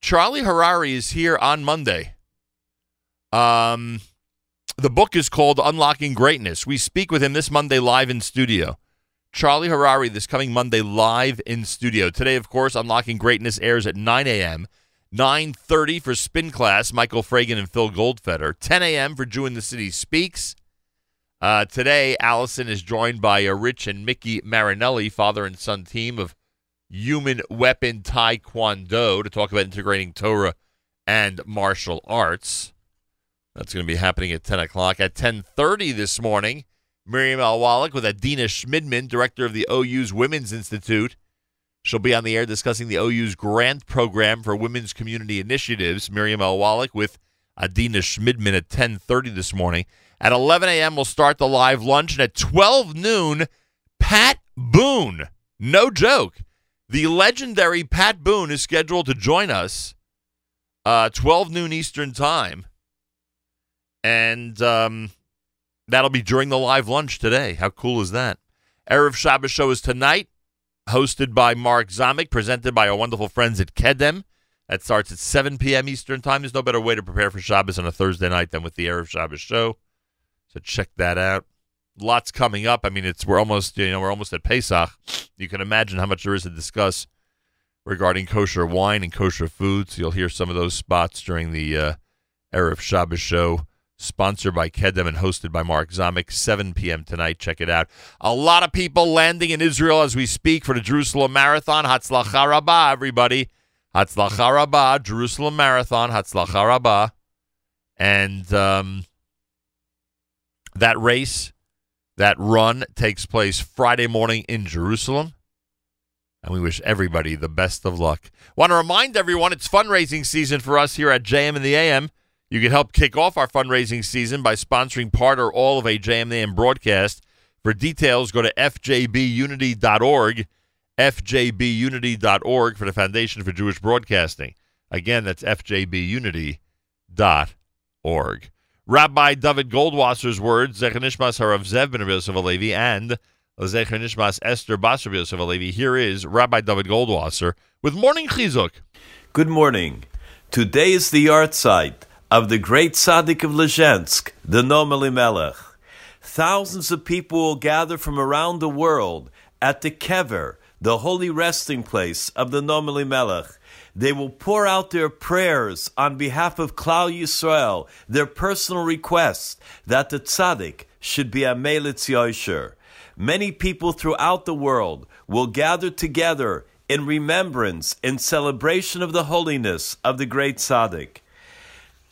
Charlie Harari is here on Monday. Um, the book is called Unlocking Greatness. We speak with him this Monday live in studio. Charlie Harari this coming Monday live in studio. Today, of course, Unlocking Greatness airs at 9 a.m. 9.30 for Spin Class, Michael Fragin and Phil Goldfeder. 10 a.m. for Jew in the City Speaks. Uh, today, Allison is joined by Rich and Mickey Marinelli, father and son team of Human Weapon Taekwondo, to talk about integrating Torah and martial arts. That's going to be happening at 10 o'clock. At 10.30 this morning, Miriam L. Wallach with Adina Schmidman, director of the OU's Women's Institute. She'll be on the air discussing the OU's grant program for women's community initiatives. Miriam L. Wallach with Adina Schmidman at 10.30 this morning. At 11 a.m., we'll start the live lunch. And at 12 noon, Pat Boone. No joke. The legendary Pat Boone is scheduled to join us uh, 12 noon Eastern Time. And um, that'll be during the live lunch today. How cool is that? Erev Shabbos show is tonight hosted by Mark Zamek, presented by our wonderful friends at Kedem. That starts at 7 p.m. Eastern Time. There's no better way to prepare for Shabbos on a Thursday night than with the Erev Shabbos show. So check that out. Lots coming up. I mean, it's we're almost you know we're almost at Pesach. You can imagine how much there is to discuss regarding kosher wine and kosher foods. You'll hear some of those spots during the uh, Erev Shabbos show sponsored by Kedem and hosted by Mark Zamek, 7 p.m. tonight. Check it out. A lot of people landing in Israel as we speak for the Jerusalem Marathon. Hatzlacha Rabbah, everybody. Hatzlacha Rabbah, Jerusalem Marathon. Hatzlacha Rabbah. And um, that race, that run takes place Friday morning in Jerusalem. And we wish everybody the best of luck. Want to remind everyone it's fundraising season for us here at JM and the AM. You can help kick off our fundraising season by sponsoring part or all of a JMAM broadcast. For details, go to fjbunity.org, fjbunity.org for the Foundation for Jewish Broadcasting. Again, that's fjbunity.org. Rabbi David Goldwasser's words, Zechanishmas Harav Zev ben Yosef Alevi, and Zechanishmas Esther Basar Yosef Alevi. Here is Rabbi David Goldwasser with Morning Chizuk. Good morning. Today is the yahrzeit of the great tzaddik of Lezhensk, the Noam Melech. Thousands of people will gather from around the world at the kever, the holy resting place of the Noam Elimelech. They will pour out their prayers on behalf of Klal Yisrael, their personal request that the tzaddik should be a Melitz Yosher. Many people throughout the world will gather together in remembrance and celebration of the holiness of the great tzaddik.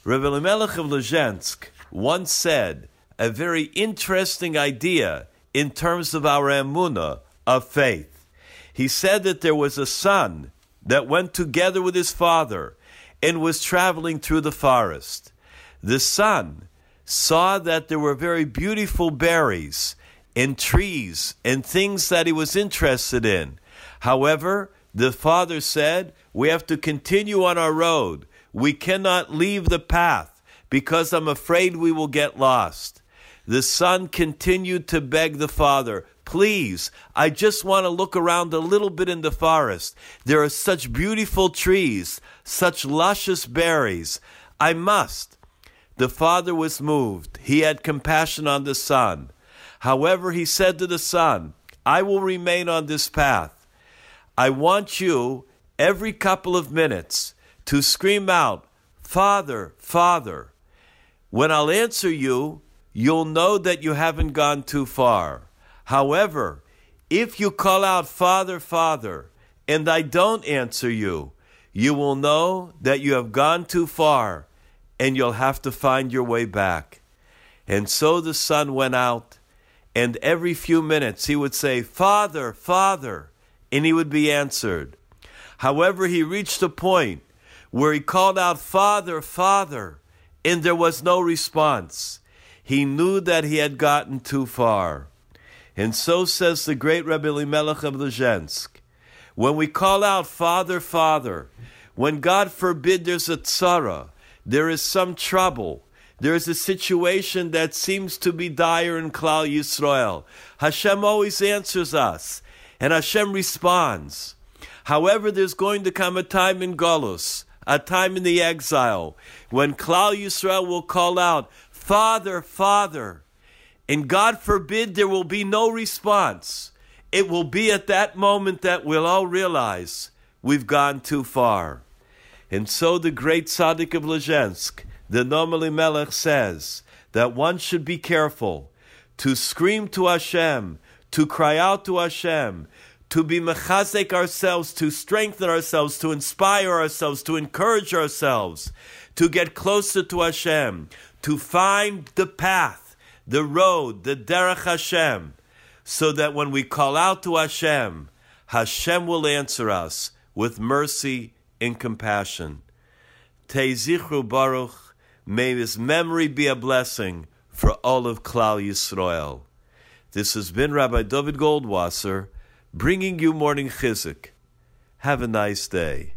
Rabbi Elimelech of Lezhensk once said a very interesting idea in terms of our emunah of faith. He said that there was a son that went together with his father and was traveling through the forest. The son saw that there were very beautiful berries and trees and things that he was interested in. However, the father said, We have to continue on our road. We cannot leave the path because I'm afraid we will get lost. The son continued to beg the father, Please, I just want to look around a little bit in the forest. There are such beautiful trees, such luscious berries. I must. The father was moved. He had compassion on the son. However, he said to the son, I will remain on this path. I want you, every couple of minutes, to scream out, Father, Father. When I'll answer you, you'll know that you haven't gone too far. However, if you call out, Father, Father, and I don't answer you, you will know that you have gone too far and you'll have to find your way back. And so the son went out, and every few minutes he would say, Father, Father, and he would be answered. However, he reached a point where he called out, Father, Father, and there was no response. He knew that he had gotten too far. And so says the great Rebbe Elimelech of Lezhensk. When we call out, Father, Father, when God forbid there's a tzara, there is some trouble, there is a situation that seems to be dire in Klal Yisrael, Hashem always answers us, and Hashem responds. However, there's going to come a time in Golus, a time in the exile, when Klal Yisrael will call out, Father, Father, and God forbid there will be no response. It will be at that moment that we'll all realize we've gone too far. And so the great Tzaddik of Lezhensk, the Noam Elimelech, says that one should be careful to scream to Hashem, to cry out to Hashem, to be mechazek ourselves, to strengthen ourselves, to inspire ourselves, to encourage ourselves, to get closer to Hashem, to find the path, the road, the derech Hashem, so that when we call out to Hashem, Hashem will answer us with mercy and compassion. Tezichru Baruch, may his memory be a blessing for all of Klal Yisrael. This has been Rabbi David Goldwasser bringing you morning chizuk. Have a nice day.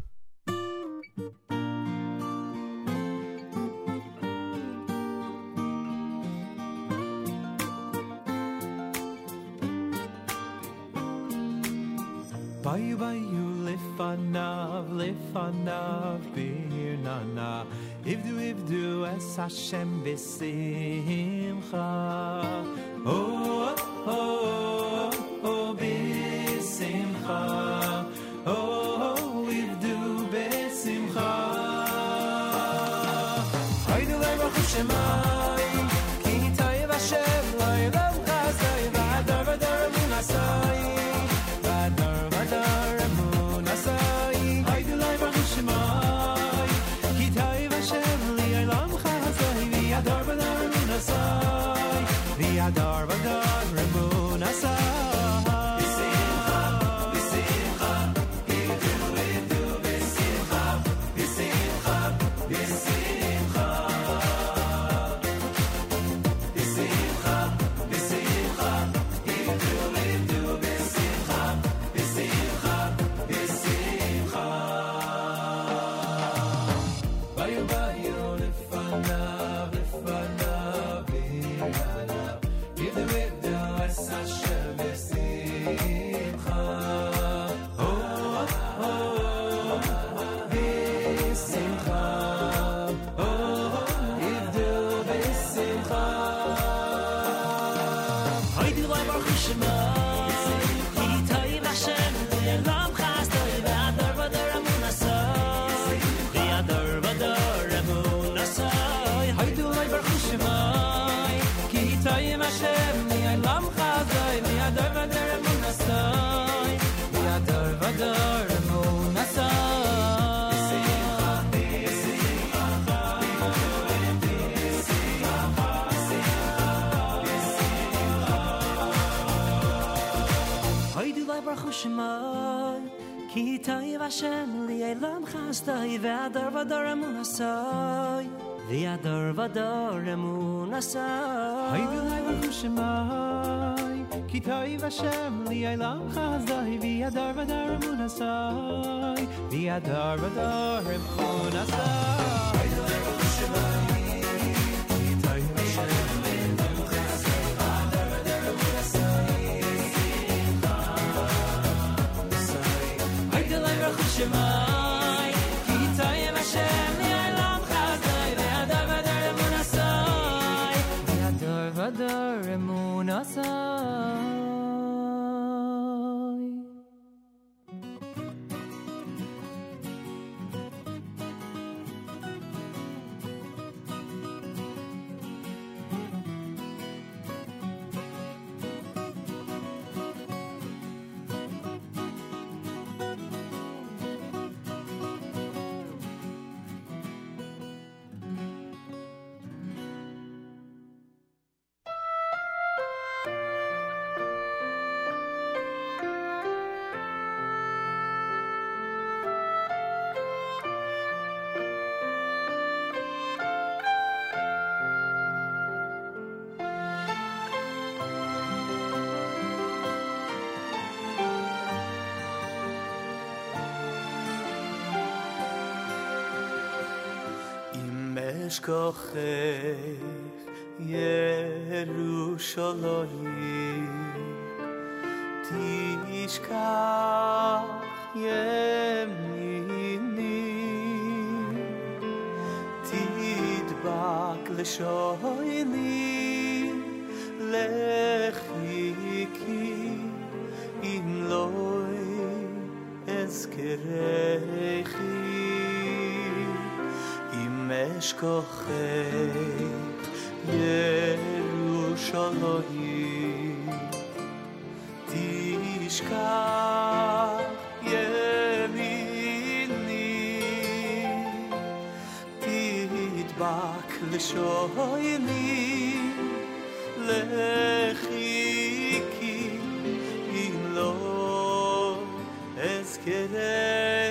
Ivdu ivdu es Hashem besimcha oh oh oh tay vashem li elam khastai ve'adar vadar emunasai ve'adar vadar emunasai Haydi lai baruch shemai Ki toiv Hashem li elam chazai Vi adar vadar emunasai Vi adar vadar emunasai lai אשכחך ירושלים תשכח ימיני תדבק לשויני לחיקי אם לא אזכרכי אם אשכחך ירושלים תשכח ימיני תדבק לשויני לחיקי אם לא אזכרכי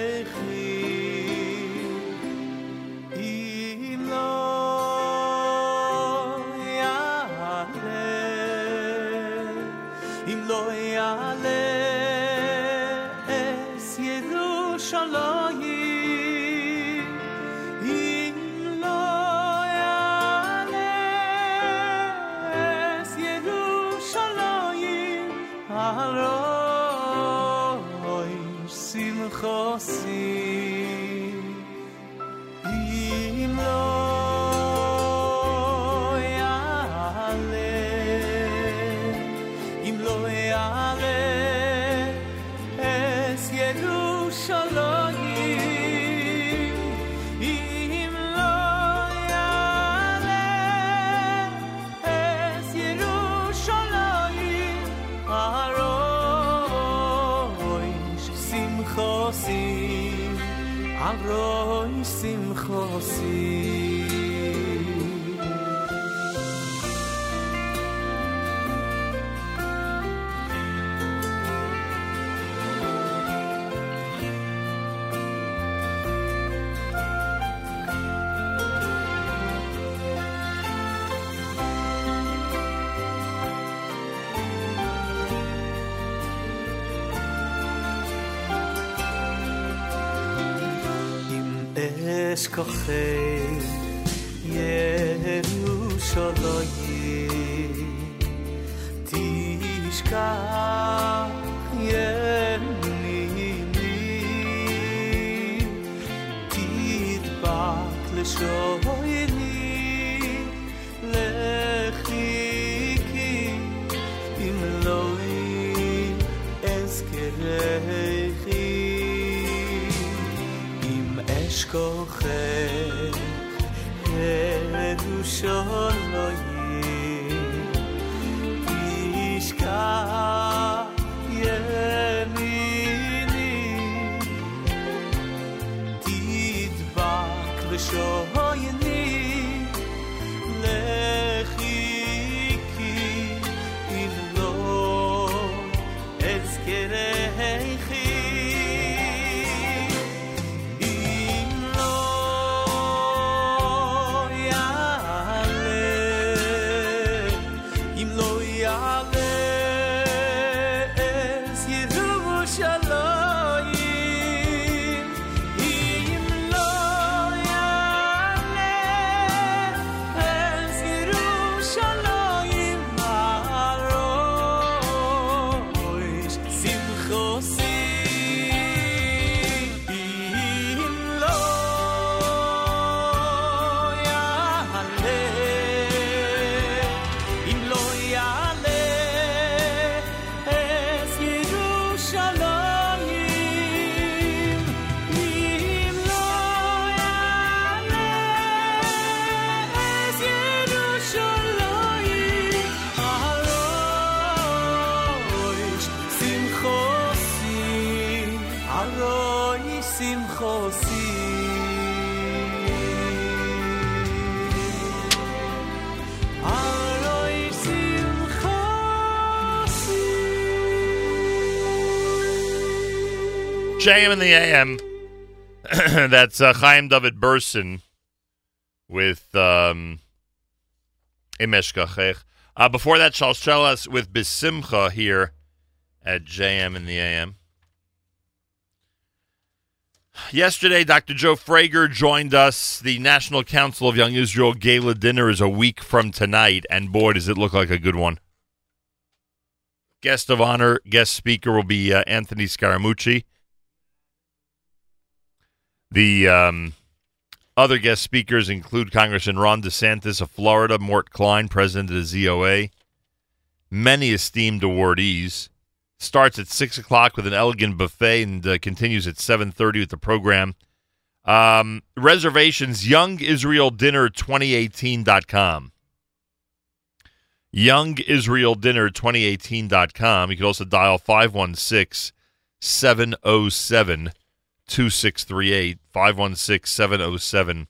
שמחוסי. Arroy simchosi is JM in the AM. That's uh, Chaim David Burson with um, Imesh Gachech. Uh, before that, Shalshelas with Bisimcha here at JM in the AM. Yesterday, Dr. Joe Frager joined us. The National Council of Young Israel Gala Dinner is a week from tonight, and boy, does it look like a good one. Guest of honor, guest speaker will be uh, Anthony Scaramucci. The um, other guest speakers include Congressman Ron DeSantis of Florida, Mort Klein, president of the ZOA, many esteemed awardees. Starts at six o'clock with an elegant buffet and uh, continues at seven thirty with the program. Um, reservations: YoungIsraelDinner2018.com. YoungIsraelDinner2018.com. You can also dial 516 707 2638. 516 707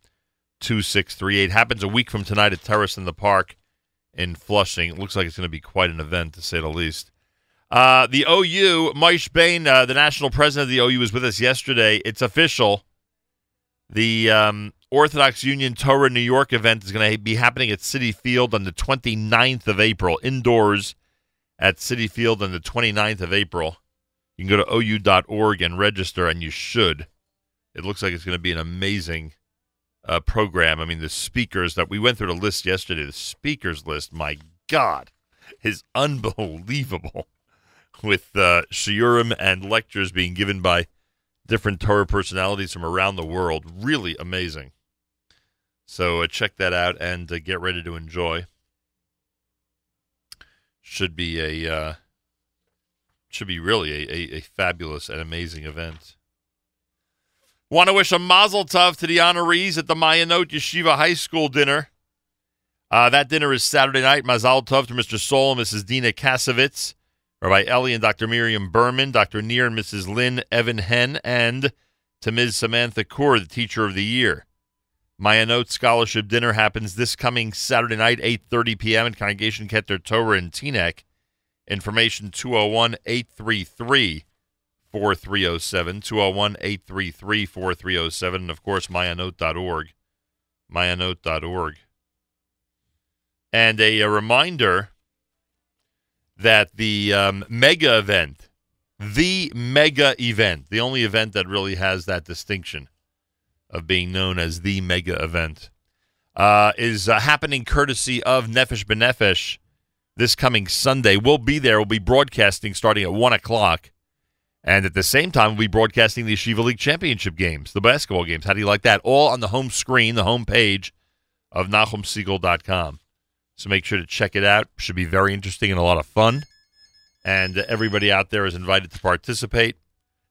2638. Happens a week from tonight at Terrace in the Park in Flushing. It looks like it's going to be quite an event, to say the least. Uh, the OU, Moishe Bane, uh, the national president of the OU, was with us yesterday. It's official. The um, Orthodox Union Torah New York event is going to be happening at Citi Field on the 29th of April, indoors at Citi Field on the 29th of April. You can go to ou.org and register, and you should. It looks like it's going to be an amazing uh, program. I mean, the speakers that we went through the list yesterday, the speakers list, my God, is unbelievable with uh, shiurim and lectures being given by different Torah personalities from around the world. Really amazing. So uh, check that out and uh, get ready to enjoy. Should be a uh, should be really a, a, a fabulous and amazing event. Want to wish a mazel tov to the honorees at the Mayanot Yeshiva High School dinner. Uh, that dinner is Saturday night. Mazel tov to Mr. Sol and Mrs. Dina Kasovitz, Rabbi Ellie and Dr. Miriam Berman, Dr. Neer and Mrs. Lynn Evan Hen, and to Ms. Samantha Kaur, the Teacher of the Year. Mayanot Scholarship Dinner happens this coming Saturday night, 8.30 p.m. in Congregation Keter Torah in Teaneck. Information 201-833 4307, 201 833 4307, and of course, maayanot.org. Maayanot.org. And a, a reminder that the um, mega event, the mega event, the only event that really has that distinction of being known as the mega event, uh, is uh, happening courtesy of Nefesh B'Nefesh this coming Sunday. We'll be there. We'll be broadcasting starting at 1 o'clock. And at the same time, we'll be broadcasting the Yeshiva League Championship games, the basketball games. How do you like that? All on the home screen, the home page of NachumSegal.com. So make sure to check it out. Should be very interesting and a lot of fun. And everybody out there is invited to participate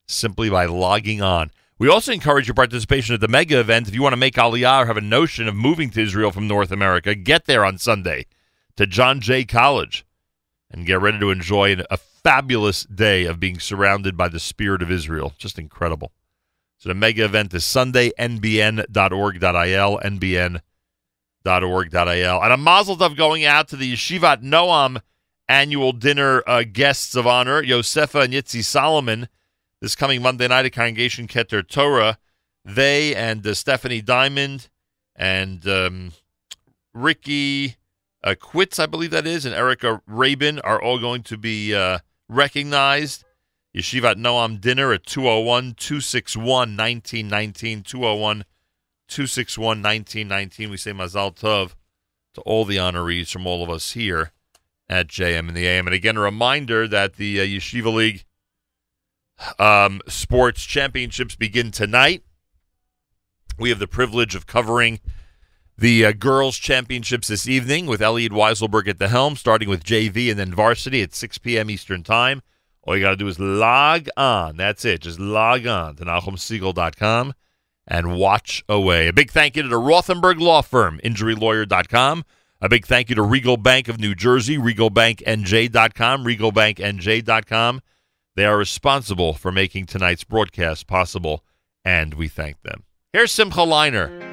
simply by logging on. We also encourage your participation at the mega event. If you want to make Aliyah or have a notion of moving to Israel from North America, get there on Sunday to John Jay College and get ready to enjoy a fabulous day of being surrounded by the spirit of Israel. Just incredible. So the mega event is Sunday, nbn.org.il, nbn.org.il. And a mazel tov going out to the Yeshivat Noam annual dinner uh, guests of honor, Yosefa and Yitzi Solomon, this coming Monday night at Congregation Keter Torah. They and uh, Stephanie Diamond and um, Ricky uh, Quitz, I believe that is, and Erica Rabin are all going to be uh, recognized Yeshivat Noam dinner at 201 261 1919. 201 261 1919. We say Mazal Tov to all the honorees from all of us here at JM and the AM. And again, a reminder that the uh, Yeshiva League um, sports championships begin tonight. We have the privilege of covering the uh, girls' championships this evening with Elliot Weiselberg at the helm, starting with JV and then varsity at 6 p.m. Eastern Time. All you got to do is log on. That's it. Just log on to NachumSegal.com and watch away. A big thank you to the Rothenberg Law Firm, InjuryLawyer.com. A big thank you to Regal Bank of New Jersey, RegalBankNJ.com, RegalBankNJ.com. They are responsible for making tonight's broadcast possible, and we thank them. Here's Simcha Leiner.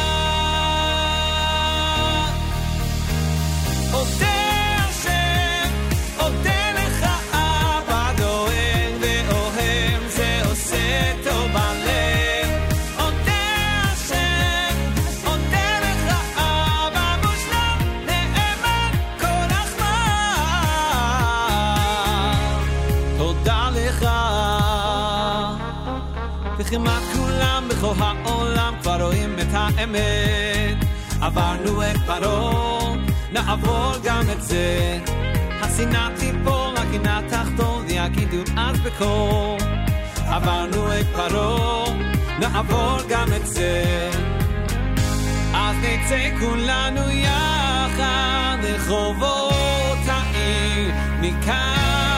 וכמעט כולם בכל העולם כבר רואים את האמת. עברנו את פרעה, נעבור גם את זה. השנאה תיפול, הגינה תחתון, ויגידו אז בקול. עברנו את פרעה, נעבור גם את זה. אז נצא כולנו יחד לרחובות העיר, ניקח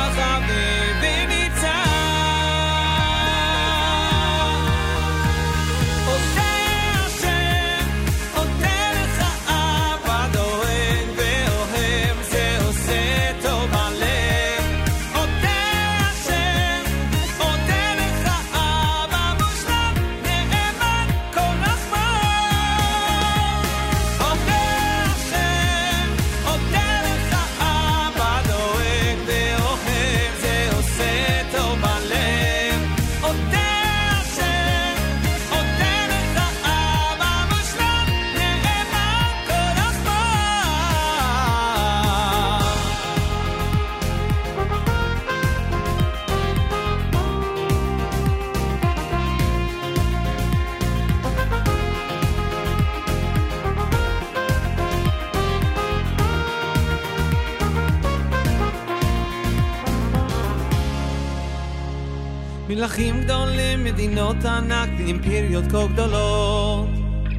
מלכים גדולים, מדינות ענק ואימפריות כה גדולות.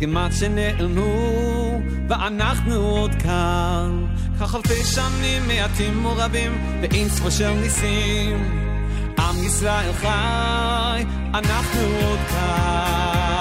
כמעט שנעלמו, ואנחנו עוד כאן. כך אלפי שנים מעטים ורבים ואין ספור של ניסים. עם ישראל חי, אנחנו עוד כאן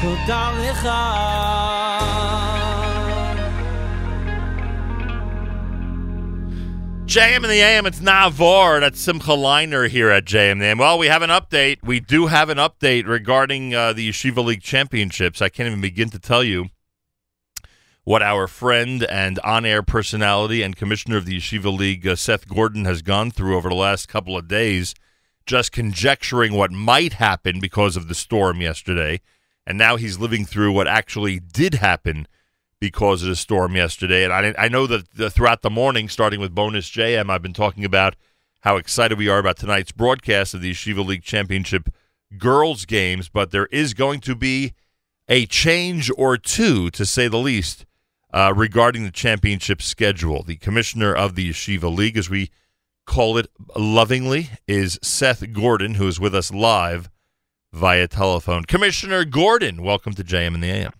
תודה לך. JM in the AM, it's Navar. That's Simcha Leiner here at JM in. Well, we have an update. We do have an update regarding uh, the Yeshiva League Championships. I can't even begin to tell you what our friend and on air personality and commissioner of the Yeshiva League, uh, Seth Gordon, has gone through over the last couple of days, just conjecturing what might happen because of the storm yesterday and now he's living through what actually did happen because of the storm yesterday. And I, I know that the, throughout the morning, starting with Bonus JM, I've been talking about how excited we are about tonight's broadcast of the Yeshiva League Championship girls games, but there is going to be a change or two, to say the least, uh, regarding the championship schedule. The commissioner of the Yeshiva League, as we call it lovingly, is Seth Gordon, who is with us live via telephone. Commissioner Gordon, welcome to JM and the AM.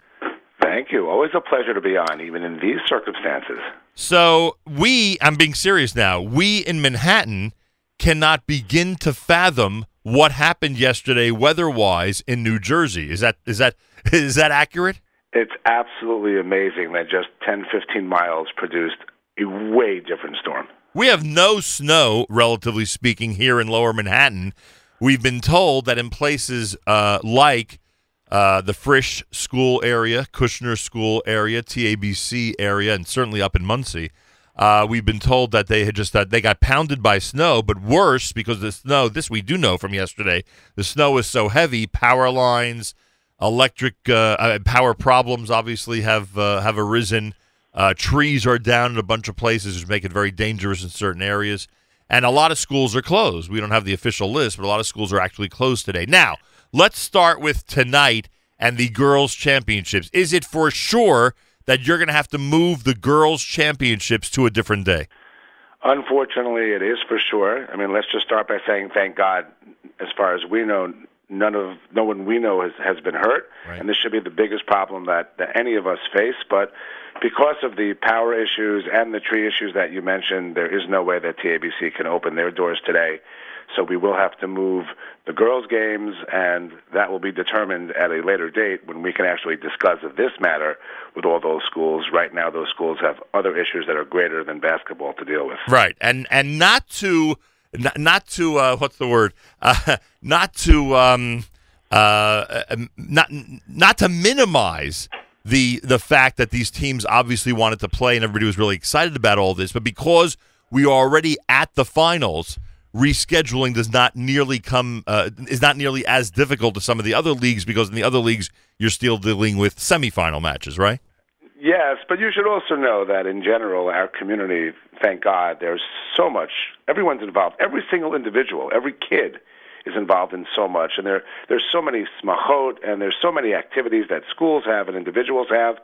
Thank you. Always a pleasure to be on, even in these circumstances. So we, I'm being serious now, we in Manhattan cannot begin to fathom what happened yesterday weather-wise in New Jersey. Is that is that is that accurate? It's absolutely amazing that just 10, 15 miles produced a way different storm. We have no snow, relatively speaking, here in Lower Manhattan. We've been told that in places uh, like uh, the Frisch School area, Kushner School area, TABC area, and certainly up in Monsey, uh, we've been told that they had just that they got pounded by snow, but worse because the snow. This we do know from yesterday. The snow is so heavy, power lines, electric uh, uh, power problems obviously have uh, have arisen. Uh, trees are down in a bunch of places, which make it very dangerous in certain areas. And a lot of schools are closed. We don't have the official list, but a lot of schools are actually closed today. Now, let's start with tonight and the girls' championships. Is it for sure that you're going to have to move the girls' championships to a different day? Unfortunately, it is for sure. I mean, let's just start by saying thank God. As far as we know, none of no one we know has has been hurt, and this should be the biggest problem that, that any of us face. But because of the power issues and the tree issues that you mentioned, there is no way that TABC can open their doors today. So we will have to move the girls' games, and that will be determined at a later date when we can actually discuss this matter with all those schools. Right now, those schools have other issues that are greater than basketball to deal with. Right, and and not to not, to uh, what's the word? Uh, not to um, uh, um, not not to minimize the the fact that these teams obviously wanted to play and everybody was really excited about all this, but because we are already at the finals, rescheduling does not nearly come uh, is not nearly as difficult as some of the other leagues because in the other leagues you're still dealing with semifinal matches, right? Yes, but you should also know that in general, our community, thank God, there's so much. Everyone's involved. Every single individual, every kid is involved in so much, and there there's so many smachot and there's so many activities that schools have and individuals have.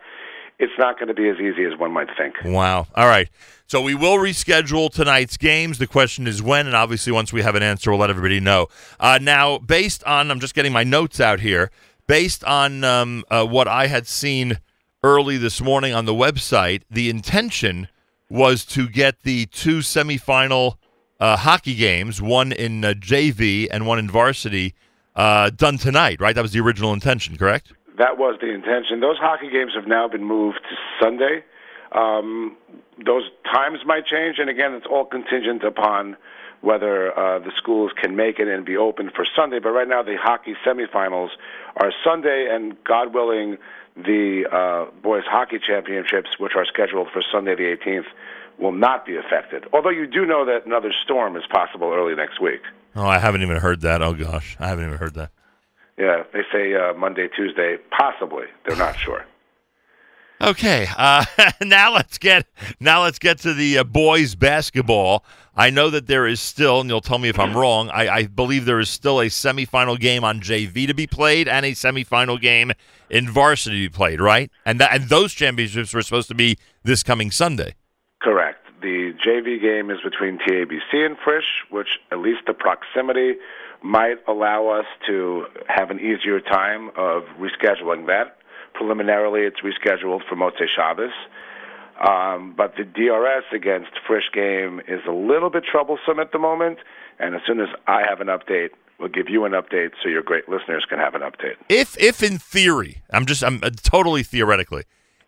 It's not going to be as easy as one might think. Wow. All right. So we will reschedule tonight's games. The question is when, and obviously once we have an answer, we'll let everybody know. Uh, now, based on, I'm just getting my notes out here, based on um, uh, what I had seen early this morning on the website, the intention was to get the two semifinal uh, hockey games, one in uh, JV and one in varsity, uh, done tonight, right? That was the original intention, correct? That was the intention. Those hockey games have now been moved to Sunday. Um, those times might change, and again, it's all contingent upon whether uh, the schools can make it and be open for Sunday. But right now, the hockey semifinals are Sunday, and God willing, the uh, boys hockey championships, which are scheduled for Sunday the 18th, will not be affected. Although you do know that another storm is possible early next week. Oh, I haven't even heard that. Oh, gosh. I haven't even heard that. Yeah, they say uh, Monday, Tuesday, possibly. They're not sure. Okay, uh, now let's get now let's get to the uh, boys basketball. I know that there is still, and you'll tell me if I'm wrong. I, I believe there is still a semifinal game on JV to be played and a semifinal game in varsity to be played, right? And that and those championships were supposed to be this coming Sunday. Correct. The JV game is between TABC and Frisch, which at least the proximity might allow us to have an easier time of rescheduling that. Preliminarily, it's rescheduled for Motzei Shabbos. Um, but the DRS against Frisch game is a little bit troublesome at the moment, and as soon as I have an update, we'll give you an update so your great listeners can have an update. If if in theory, I'm just I'm uh, totally theoretically,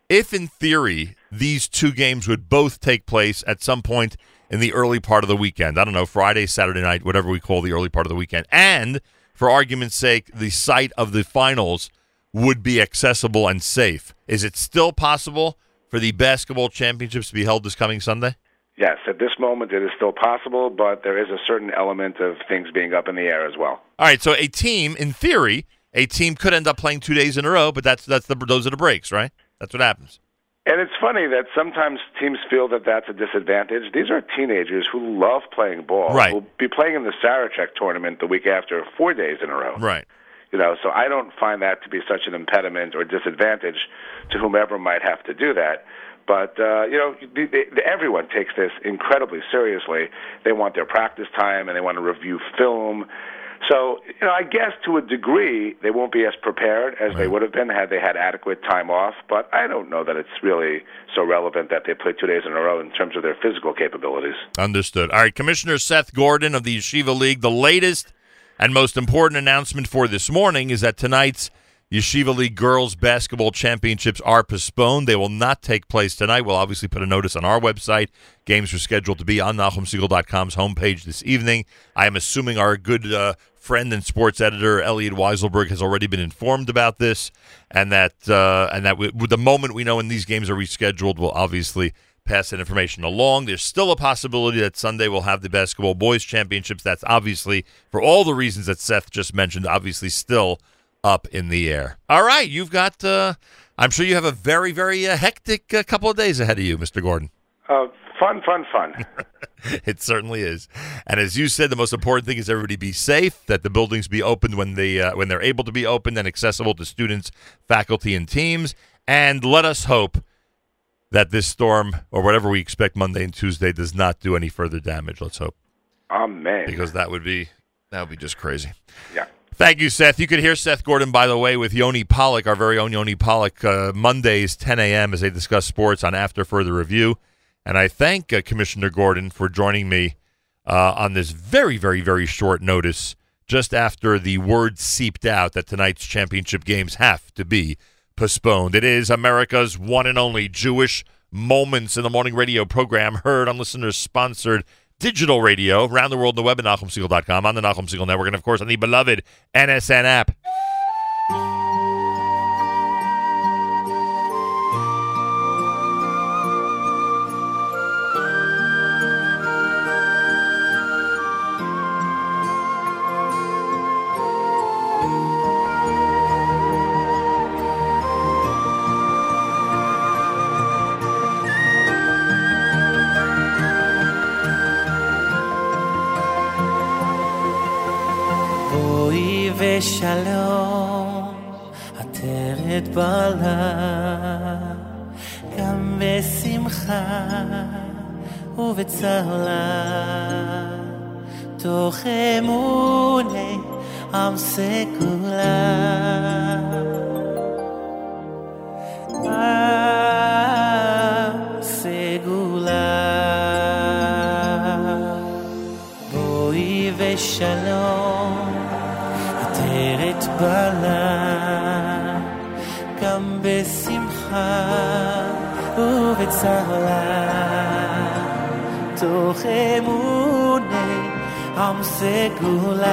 if in theory these two games would both take place at some point in the early part of the weekend, I don't know, Friday, Saturday night, whatever we call the early part of the weekend, and for argument's sake, the site of the finals would be accessible and safe. Is it still possible for the basketball championships to be held this coming Sunday? Yes, at this moment it is still possible, but there is a certain element of things being up in the air as well. All right, so a team, in theory, a team could end up playing two days in a row, but that's that's the those are the breaks, right? That's what happens. And it's funny that sometimes teams feel that that's a disadvantage. These are teenagers who love playing ball. Right. Who'll be playing in the Sarachek tournament the week after four days in a row. Right. You know, so I don't find that to be such an impediment or disadvantage to whomever might have to do that. But uh, you know, the, the, everyone takes this incredibly seriously. They want their practice time and they want to review film. So, you know, I guess to a degree they won't be as prepared as they would have been had they had adequate time off. But I don't know that it's really so relevant that they play two days in a row in terms of their physical capabilities. Understood. All right, Commissioner Seth Gordon of the Yeshiva League. The latest and most important announcement for this morning is that tonight's Yeshiva League Girls Basketball Championships are postponed. They will not take place tonight. We'll obviously put a notice on our website. Games are scheduled to be on NachumSegal.com's homepage this evening. I am assuming our good uh, friend and sports editor Elliot Weiselberg has already been informed about this, and that uh, and that with the moment we know when these games are rescheduled, we'll obviously pass that information along. There's still a possibility that Sunday we'll have the basketball boys championships. That's obviously for all the reasons that Seth just mentioned. Obviously, still up in the air. All right, you've got. Uh, I'm sure you have a very, very uh, hectic uh, couple of days ahead of you, Mr. Gordon. Uh, fun, fun, fun. it certainly is. And as you said, the most important thing is everybody be safe. That the buildings be opened when they uh, when they're able to be opened and accessible to students, faculty, and teams. And let us hope that this storm or whatever we expect Monday and Tuesday does not do any further damage. Let's hope. Amen. Because that would be that would be just crazy. Yeah. Thank you, Seth. You could hear Seth Gordon, by the way, with Yoni Pollock, our very own Yoni Pollock, uh, Mondays, 10 a.m., as they discuss sports on After Further Review. And I thank uh, Commissioner Gordon for joining me uh, on this very, very, very short notice, just after the word seeped out that tonight's championship games have to be postponed. It is America's one and only Jewish Moments in the Morning radio program, heard on listeners sponsored digital radio around the world on the web at NachumSegal.com, on the Nachum Segal Network, and of course on the beloved NSN app. ושלום, עטרת בעלה, גם בשמחה ובצהלה, תוך אמוני עם סגולה. ושלום, עטרת בעלה, גם בשמחה ובצהלה, תוך אמוני עם סגולה.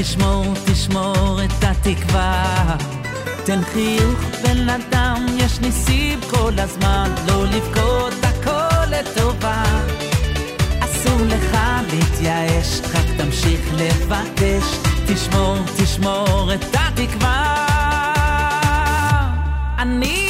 תשמור, תשמור את התקווה. תן חיוך בן אדם, יש ניסים כל הזמן, לא לבכות הכל לטובה. אסור לך להתייאש, רק תמשיך לבקש, תשמור, תשמור את התקווה. אני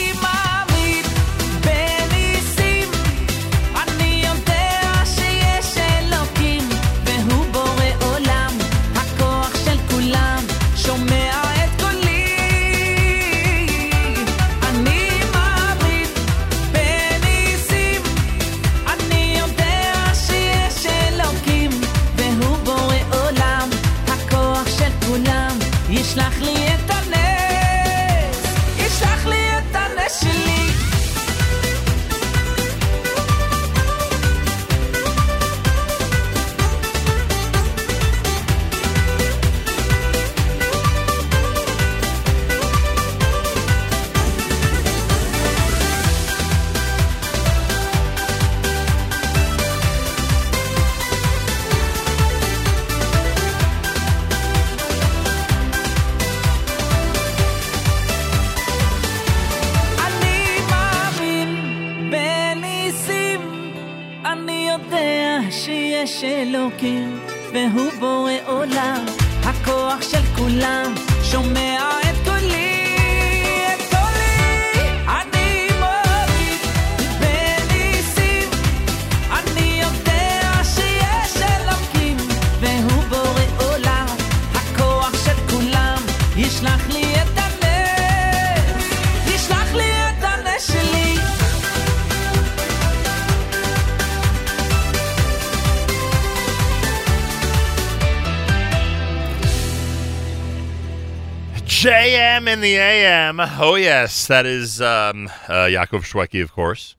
in the AM. Oh, yes. That is um, uh, Yaakov Shweki, of course.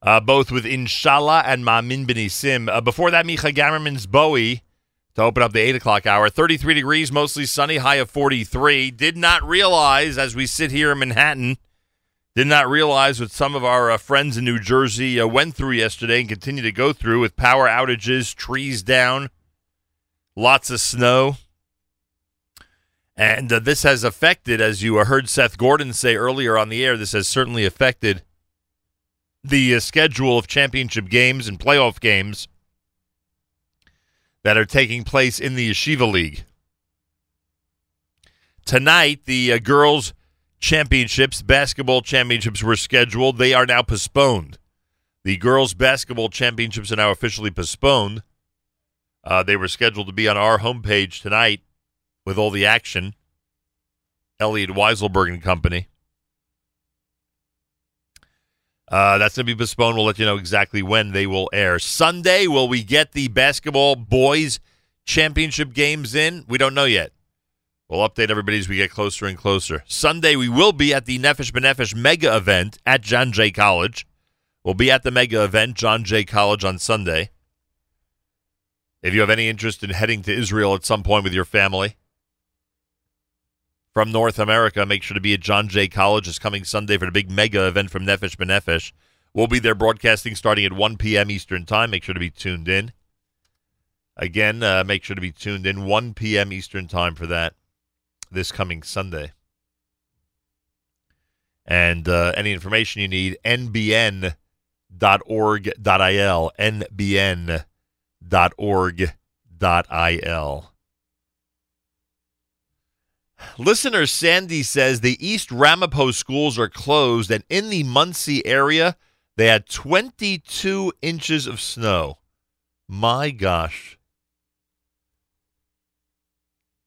Uh, both with Inshallah and Ma'amin B'ni Sim. Uh, before that, Micha Gamerman's Bowie to open up the 8 o'clock hour. 33 degrees, mostly sunny, high of 43. Did not realize, as we sit here in Manhattan, did not realize what some of our uh, friends in New Jersey uh, went through yesterday and continue to go through with power outages, trees down, lots of snow. And uh, this has affected, as you heard Seth Gordon say earlier on the air, this has certainly affected the uh, schedule of championship games and playoff games that are taking place in the Yeshiva League. Tonight, the uh, girls' championships, basketball championships were scheduled. They are now postponed. The girls' basketball championships are now officially postponed. Uh, they were scheduled to be on our homepage tonight with all the action. Elliot Weiselberg and Company. Uh, that's going to be postponed. We'll let you know exactly when they will air. Sunday, will we get the basketball boys championship games in? We don't know yet. We'll update everybody as we get closer and closer. Sunday, we will be at the Nefesh B'Nefesh mega event at John Jay College. We'll be at the mega event, John Jay College, on Sunday. If you have any interest in heading to Israel at some point with your family from North America, make sure to be at John Jay College this coming Sunday for the big mega event from Nefesh B'Nefesh. We'll be there broadcasting starting at 1 p.m. Eastern Time. Make sure to be tuned in. Again, uh, make sure to be tuned in 1 p.m. Eastern Time for that this coming Sunday. And uh, any information you need, nbn.org.il, nbn.org.il. Listener Sandy says the East Ramapo schools are closed, and in the Monsey area, they had 22 inches of snow. My gosh.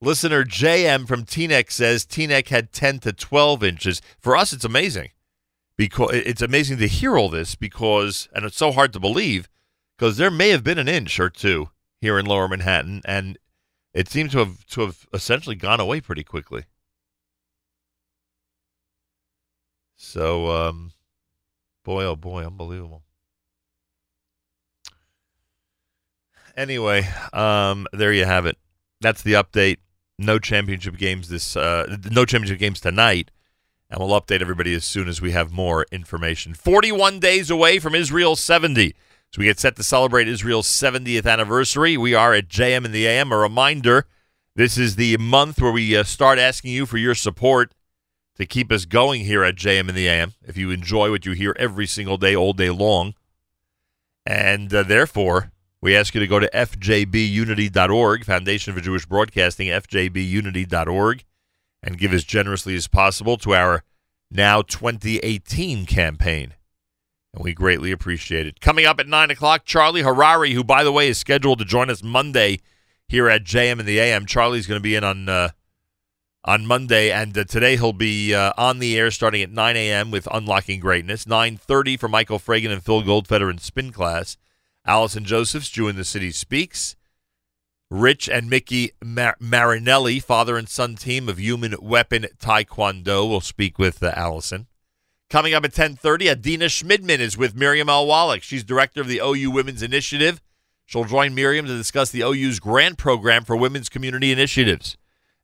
Listener JM from Teaneck says Teaneck had 10 to 12 inches. For us, it's amazing. Because it's amazing to hear all this because, and it's so hard to believe, because there may have been an inch or two here in Lower Manhattan, and it seems to have to have essentially gone away pretty quickly. So, um, boy, oh boy, unbelievable. Anyway, um, there you have it. That's the update. No championship games this, uh, no championship games tonight, and we'll update everybody as soon as we have more information. 41 days away from Israel 70. We get set to celebrate Israel's 70th anniversary. We are at JM in the AM. A reminder this is the month where we uh, start asking you for your support to keep us going here at JM in the AM. If you enjoy what you hear every single day, all day long. And uh, therefore, we ask you to go to fjbunity.org, Foundation for Jewish Broadcasting, fjbunity.org, and give as generously as possible to our now 2018 campaign. And we greatly appreciate it. Coming up at 9 o'clock, Charlie Harary, who, by the way, is scheduled to join us Monday here at JM and the AM. Charlie's going to be in on uh, on Monday, and uh, today he'll be uh, on the air starting at 9 a.m. with Unlocking Greatness. 9.30 for Michael Fragin and Phil Goldfeder in Spin Class. Allison Josephs, Jew in the City Speaks. Rich and Mickey Mar- Marinelli, father and son team of Human Weapon Taekwondo, will speak with uh, Allison. Coming up at 10:30, Adina Shmidman is with Miriam L. Wallach. She's director of the OU Women's Initiative. She'll join Miriam to discuss the OU's grant program for women's community initiatives.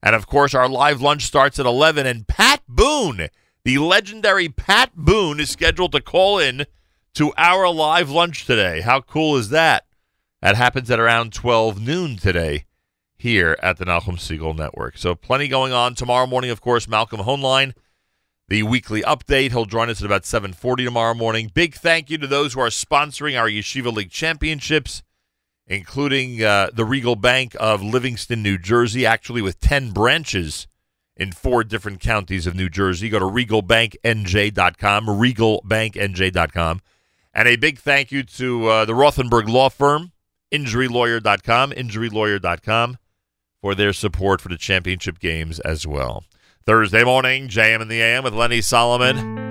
And of course, our live lunch starts at 11 and Pat Boone, the legendary Pat Boone is scheduled to call in to our live lunch today. How cool is that? That happens at around 12 noon today here at the Nachum Segal Network. So plenty going on tomorrow morning. Of course, Malcolm Hoenlein, the weekly update. He'll join us at about 7:40 tomorrow morning. Big thank you to those who are sponsoring our Yeshiva League championships, including uh, the Regal Bank of Livingston, New Jersey, actually with 10 branches in four different counties of New Jersey. Go to regalbanknj.com, regalbanknj.com. And a big thank you to uh, the Rothenberg Law Firm, injurylawyer.com, injurylawyer.com, for their support for the championship games as well. Thursday morning, JM in the AM with Lenny Solomon.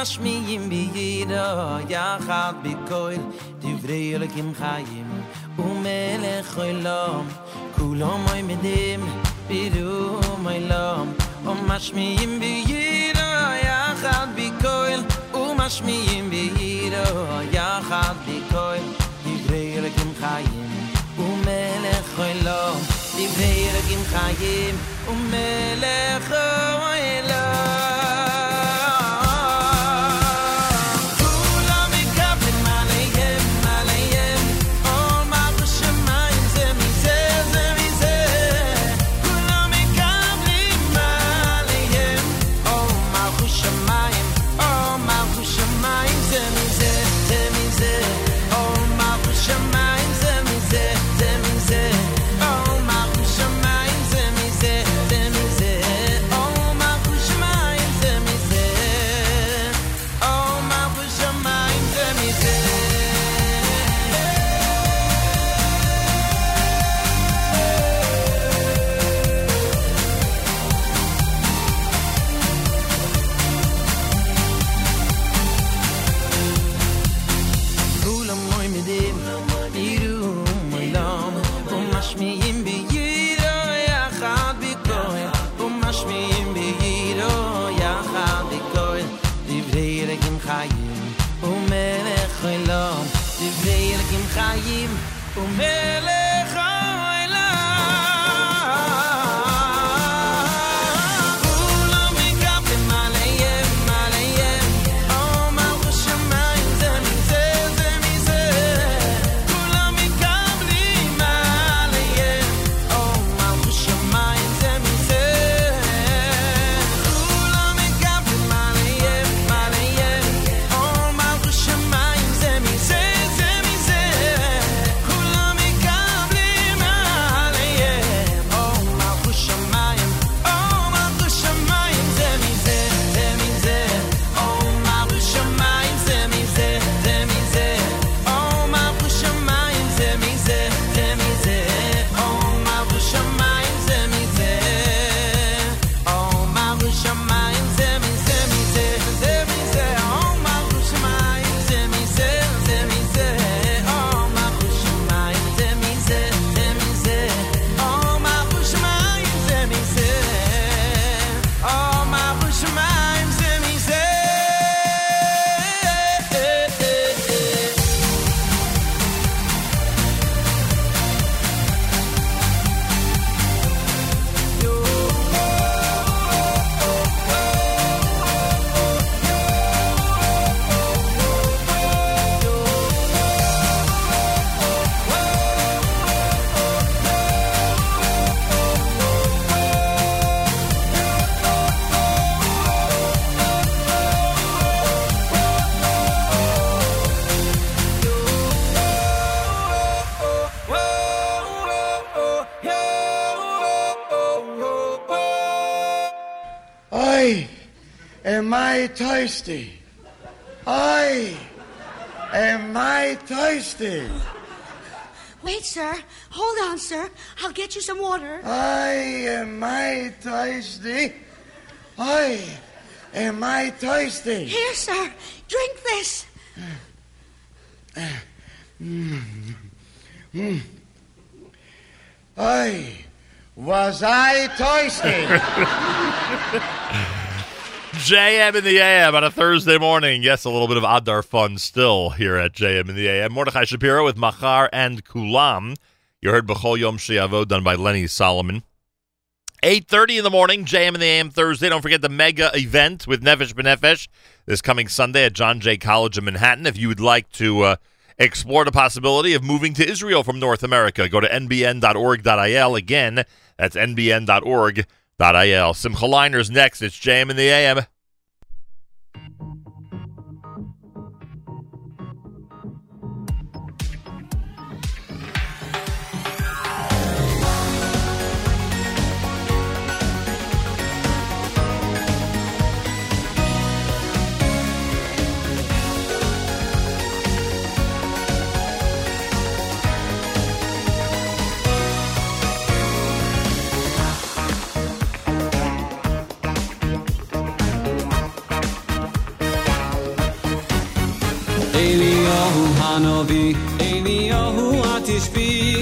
ומשמיעים בידו יחד בקול דברי אלוקים חיים ומלך עולם. כולם עומדים בירום עולם ומשמיעים בידו יחד בקול ומשמיעים בידו יחד בקול דברי אלוקים חיים ומלך עולם. דברי אלוקים חיים ומלך עולם thirsty. I am I thirsty. Wait, sir. Hold on, sir. I'll get you some water. I am I thirsty. I am I thirsty. Here, sir. Drink this. I was I thirsty. JM in the AM on a Thursday morning. Yes, a little bit of Adar fun still here at JM in the AM. Mordechai Shapiro with Machar and Kulam. You heard B'chol Yom Shiavo done by Lenny Solomon. 8.30 in the morning, JM in the AM Thursday. Don't forget the mega event with Nefesh B'Nefesh this coming Sunday at John Jay College in Manhattan. If you would like to uh, explore the possibility of moving to Israel from North America, go to nbn.org.il. Again, that's nbn.org.il. Simcha Leiner's next. It's JM in the AM. הנביא, אליהו התשבי, אלי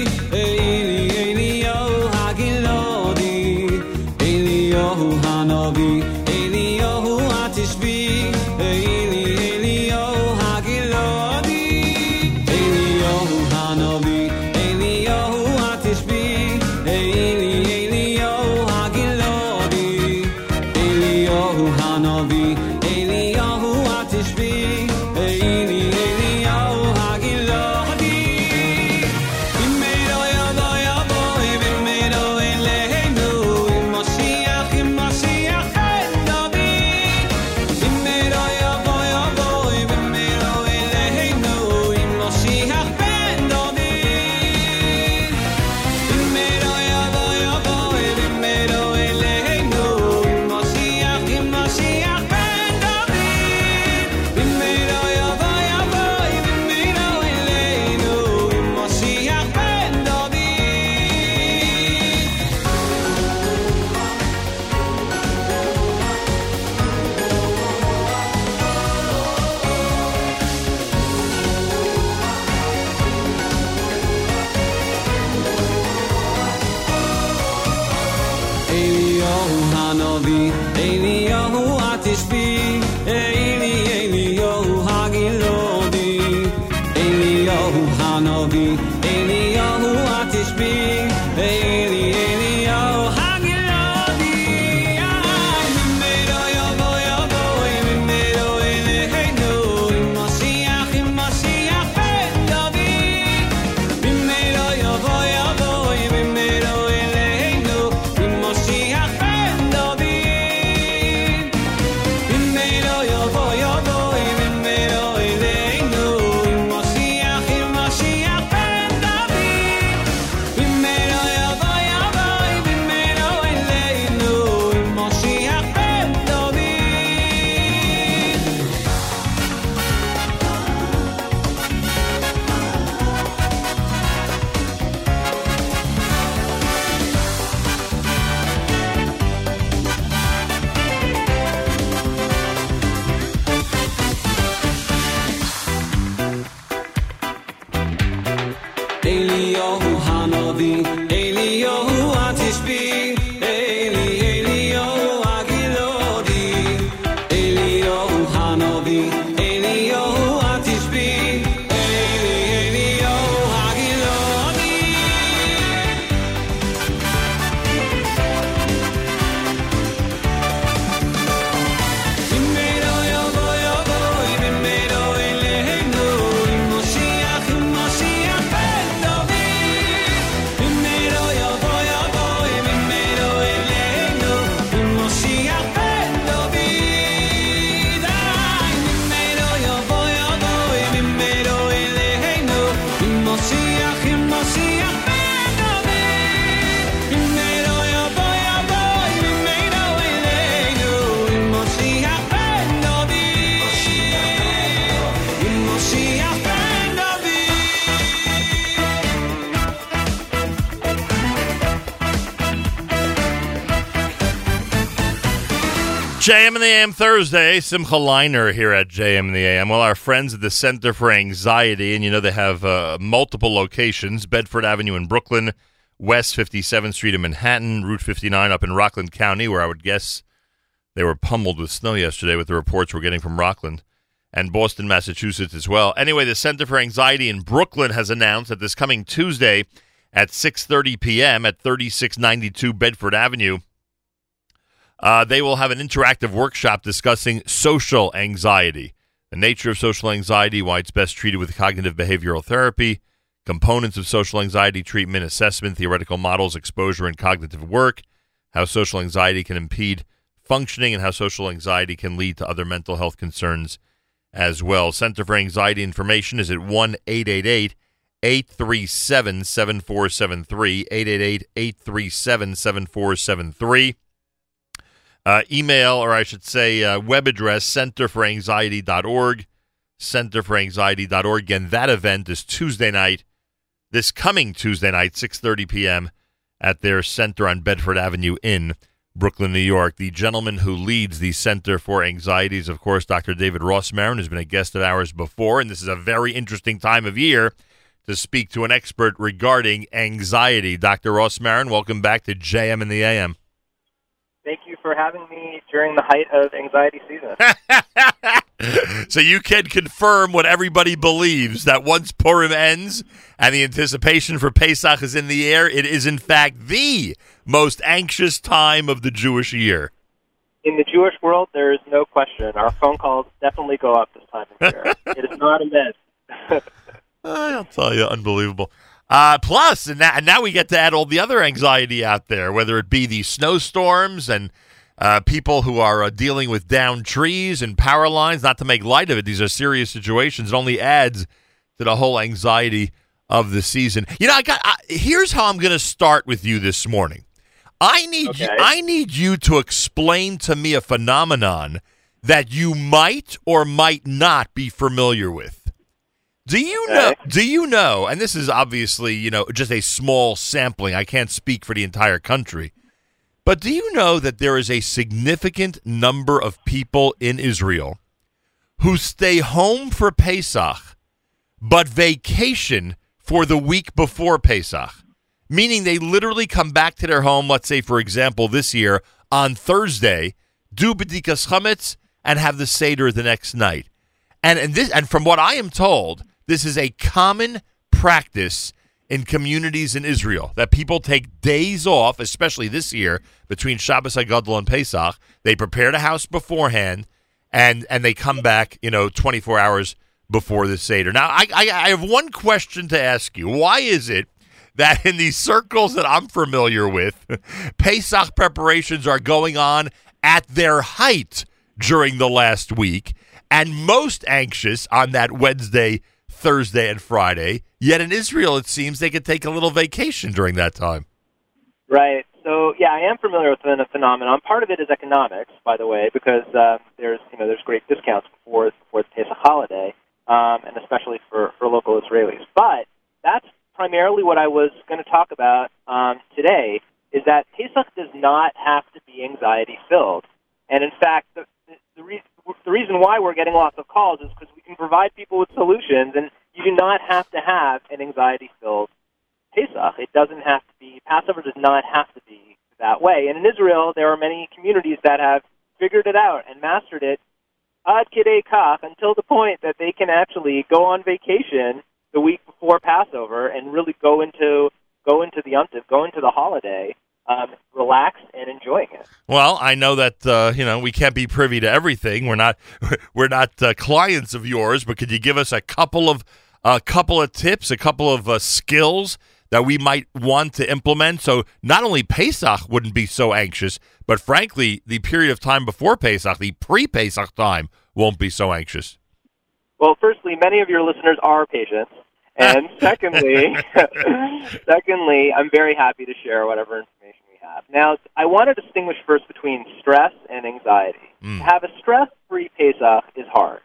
In the AM Thursday. Simcha Leiner here at JM in the AM. Well, our friends at the Center for Anxiety, and you know they have uh, multiple locations Bedford Avenue in Brooklyn, West 57th Street in Manhattan, Route 59 up in Rockland County, where I would guess they were pummeled with snow yesterday with the reports we're getting from Rockland, and Boston, Massachusetts as well. Anyway, the Center for Anxiety in Brooklyn has announced that this coming Tuesday at 6:30 p.m. at 3692 Bedford Avenue, uh, they will have an interactive workshop discussing social anxiety, the nature of social anxiety, why it's best treated with cognitive behavioral therapy, components of social anxiety treatment, assessment, theoretical models, exposure, and cognitive work, how social anxiety can impede functioning, and how social anxiety can lead to other mental health concerns as well. Center for Anxiety information is at 1 888 837 7473. 888 837 7473. Uh, email, or I should say, uh, web address, centerforanxiety.org. Centerforanxiety.org. Again, that event is Tuesday night, this coming Tuesday night, 6.30 p.m. at their center on Bedford Avenue in Brooklyn, New York. The gentleman who leads the Center for Anxiety is, of course, Dr. David Rosmarin, who's been a guest of ours before, and this is a very interesting time of year to speak to an expert regarding anxiety. Dr. Ross Marin, welcome back to JM and the AM. Thank you for having me during the height of anxiety season. So you can confirm what everybody believes that once Purim ends and the anticipation for Pesach is in the air, it is in fact the most anxious time of the Jewish year. In the Jewish world, there is no question. Our phone calls definitely go up this time of year. it is not a myth. I'll tell you, unbelievable. Uh, plus, and now, and now we get to add all the other anxiety out there, whether it be the snowstorms and uh, people who are uh, dealing with downed trees and power lines. Not to make light of it, these are serious situations. It only adds to the whole anxiety of the season. You know, I got. I, here's how I'm going to start with you this morning. I need you, I need you to explain to me a phenomenon that you might or might not be familiar with. Do you know? Do you know? And this is obviously, you know, just a small sampling. I can't speak for the entire country. But do you know that there is a significant number of people in Israel who stay home for Pesach but vacation for the week before Pesach? Meaning they literally come back to their home, let's say, for example, this year on Thursday, do B'dikas Chametz, and have the Seder the next night. And, and, this, and from what I am told, this is a common practice in communities in Israel that people take days off, especially this year between Shabbos Hagadol and Pesach. They prepare the house beforehand, and and they come back, you know, 24 hours before the Seder. Now, I, I I have one question to ask you. Why is it that in these circles that I'm familiar with, Pesach preparations are going on at their height during the last week, and most anxious on that Wednesday, Thursday, and Friday. Yet in Israel, it seems they could take a little vacation during that time. Right. So yeah, I am familiar with the phenomenon. Part of it is economics, by the way, because uh, there's you know there's great discounts before before the Pesach holiday, um, and especially for for local Israelis. But that's primarily what I was going to talk about um, today. Is that Pesach does not have to be anxiety filled, and in fact, the the, the, re- the reason why we're getting lots of calls is because we can provide people with solutions, and you do not have to have an anxiety filled Pesach. It doesn't have to be, Passover does not have to be that way. And in Israel, there are many communities that have figured it out and mastered it ad kidei kach until the point that they can actually go on vacation the week before Passover and really go into go into the yontif, go into the holiday, um, relaxed and enjoying it. Well, I know that uh, you know we can't be privy to everything. We're not we're not uh, clients of yours, but could you give us a couple of a couple of tips, a couple of uh, skills that we might want to implement? So not only Pesach wouldn't be so anxious, but frankly, the period of time before Pesach, the pre-Pesach time, won't be so anxious. Well, firstly, many of your listeners are patients. And secondly, secondly, I'm very happy to share whatever information have. Now, I want to distinguish first between stress and anxiety. To have a stress-free Pesach is hard.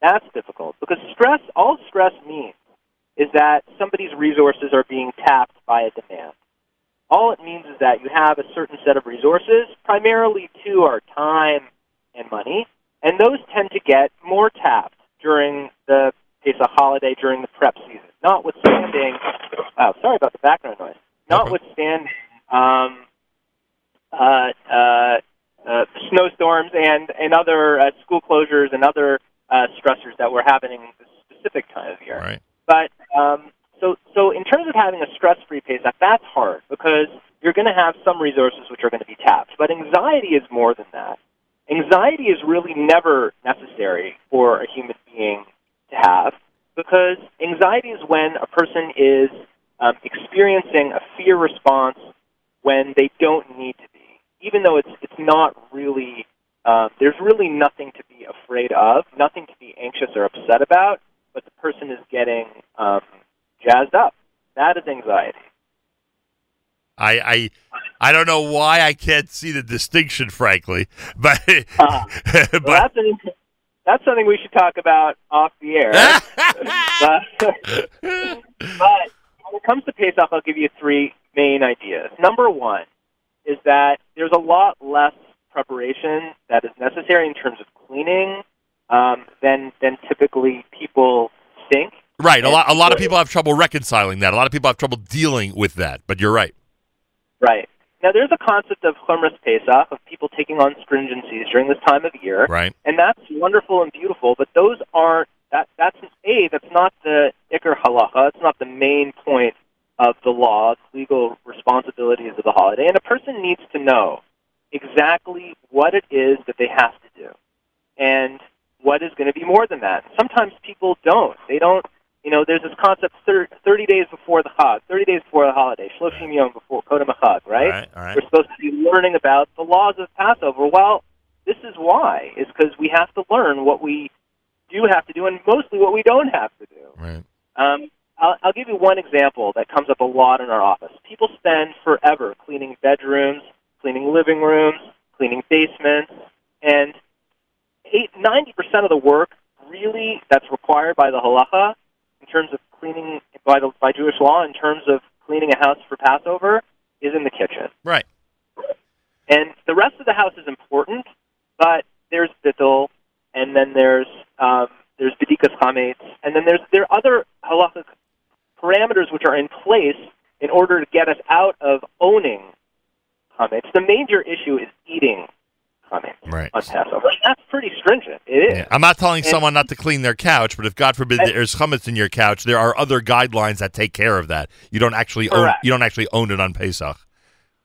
That's difficult because stress, all stress means is that somebody's resources are being tapped by a demand. All it means is that you have a certain set of resources, primarily two are time and money, and those tend to get more tapped during the Pesach holiday, during the prep season. Notwithstanding, oh, sorry about the background noise. Notwithstanding um, uh, uh, uh, snowstorms and, and other uh, school closures and other uh, stressors that were happening this specific time of year. Right. But um, so, so in terms of having a stress-free Pesach, that's hard because you're going to have some resources which are going to be tapped. But anxiety is more than that. Anxiety is really never necessary for a human being to have because anxiety is when a person is um, experiencing a fear response when they don't need to be, even though it's it's not really. Um, there's really nothing to be afraid of, nothing to be anxious or upset about, but the person is getting um, jazzed up. That is anxiety. I, I I don't know why I can't see the distinction, frankly, but Well, that's, an, that's something we should talk about off the air. but, but when it comes to Pesach, I'll give you three main ideas. Number one is that there's a lot less preparation that is necessary in terms of cleaning um, than than typically people think. Right. A lot. A lot of people have trouble reconciling that. A lot of people have trouble dealing with that. But you're right. Right. Now, there's a concept of Chumras Pesach, of people taking on stringencies during this time of year. Right. And that's wonderful and beautiful, but those aren't, that, that's, A, that's not the Iker halacha, it's not the main point of the law, legal responsibilities of the holiday. And a person needs to know exactly what it is that they have to do and what is going to be more than that. Sometimes people don't. They don't you know, there's this concept thir- 30 days before the Chag, 30 days before the holiday, Shloshim Yom before Kodem Chag, right? Right, all right. We're supposed to be learning about the laws of Passover. Well, this is why, is because we have to learn what we do have to do and mostly what we don't have to do. Right. Um, I'll, I'll give you one example that comes up a lot in our office. People spend forever cleaning bedrooms, cleaning living rooms, cleaning basements, and eight, 90% of the work really that's required by the halacha in terms of cleaning by the by Jewish law in terms of cleaning a house for Passover is in the kitchen. Right. And the rest of the house is important, but there's bittul, and then there's um, there's bedikas chametz, and then there's there are other halachic parameters which are in place in order to get us out of owning chametz. The major issue is eating chametz Right. on Passover. That's pretty stringent. It is. Yeah. I'm not telling And- someone not to clean their couch, but if God forbid And- there's chametz in your couch, there are other guidelines that take care of that. You don't actually own. Correct. You don't actually own it on Pesach.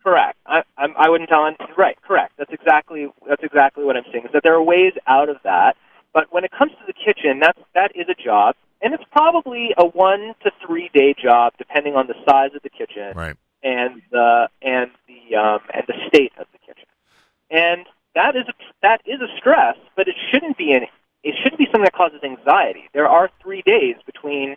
Correct. I, I'm, I wouldn't tell. Him, right. Correct. That's exactly that's exactly what I'm saying. Is that there are ways out of that, but when it comes to the kitchen, that's that is a job, and it's probably a one to three day job, depending on the size of the kitchen Right. and the and the um, and the state of the kitchen. And that is a that is a stress, but it shouldn't be an it shouldn't be something that causes anxiety. There are three days between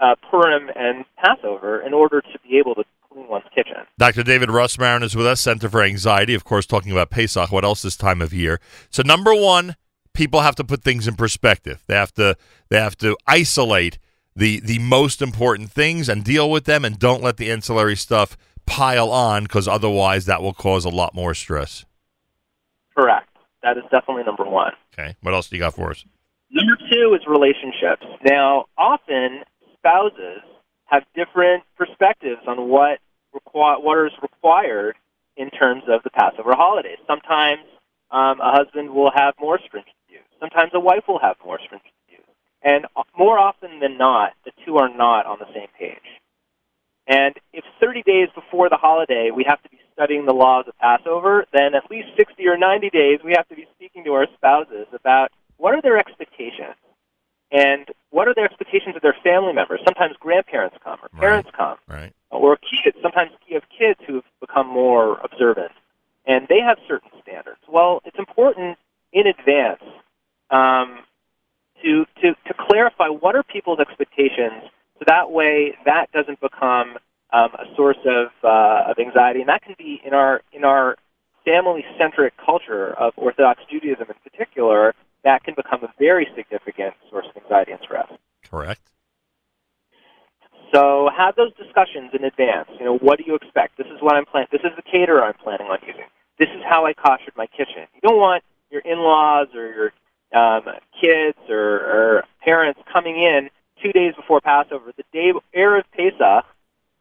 uh, Purim and Passover in order to be able to clean one's kitchen. Dr. David Rosmarin is with us, Center for Anxiety, of course, talking about Pesach. What else this time of year? So, number one, people have to put things in perspective. They have to they have to isolate the the most important things and deal with them, and don't let the ancillary stuff pile on because otherwise that will cause a lot more stress. Correct. That is definitely number one. Okay, what else do you got for us? Number two is relationships. Now, often spouses have different perspectives on what requi- what is required in terms of the Passover holidays. Sometimes um, a husband will have more stringent views. Sometimes a wife will have more stringent views. And more often than not, the two are not on the same page. And if 30 days before the holiday we have to be studying the laws of Passover, then at least 60 or 90 days we have to be speaking to our spouses about what are their expectations and what are their expectations of their family members. Sometimes grandparents come or parents come Right. or kids. Sometimes you have kids who've become more observant, and they have certain standards. Well, it's important in advance um, to, to to clarify what are people's expectations, so that way that doesn't become um, a source of uh, of anxiety, and that can be in our in our family centric culture of Orthodox Judaism in particular. That can become a very significant source of anxiety and stress. Correct. So have those discussions in advance. You know, what do you expect? This is what I'm planning. This is the caterer I'm planning on using. This is how I koshered my kitchen. You don't want your in-laws or your um, kids or, or parents coming in two days before Passover, the day erev Pesach,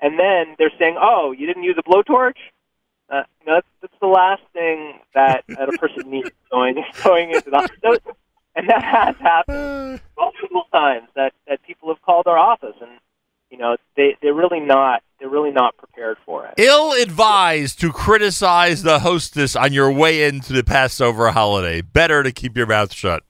and then they're saying, "Oh, you didn't use a blowtorch." Uh, no, that's, that's the last thing that, that a person needs going going into the so, and that has happened multiple times that that people have called our office and you know they they're really not they're really not prepared for it. Ill advised to criticize the hostess on your way into the Passover holiday. Better to keep your mouth shut.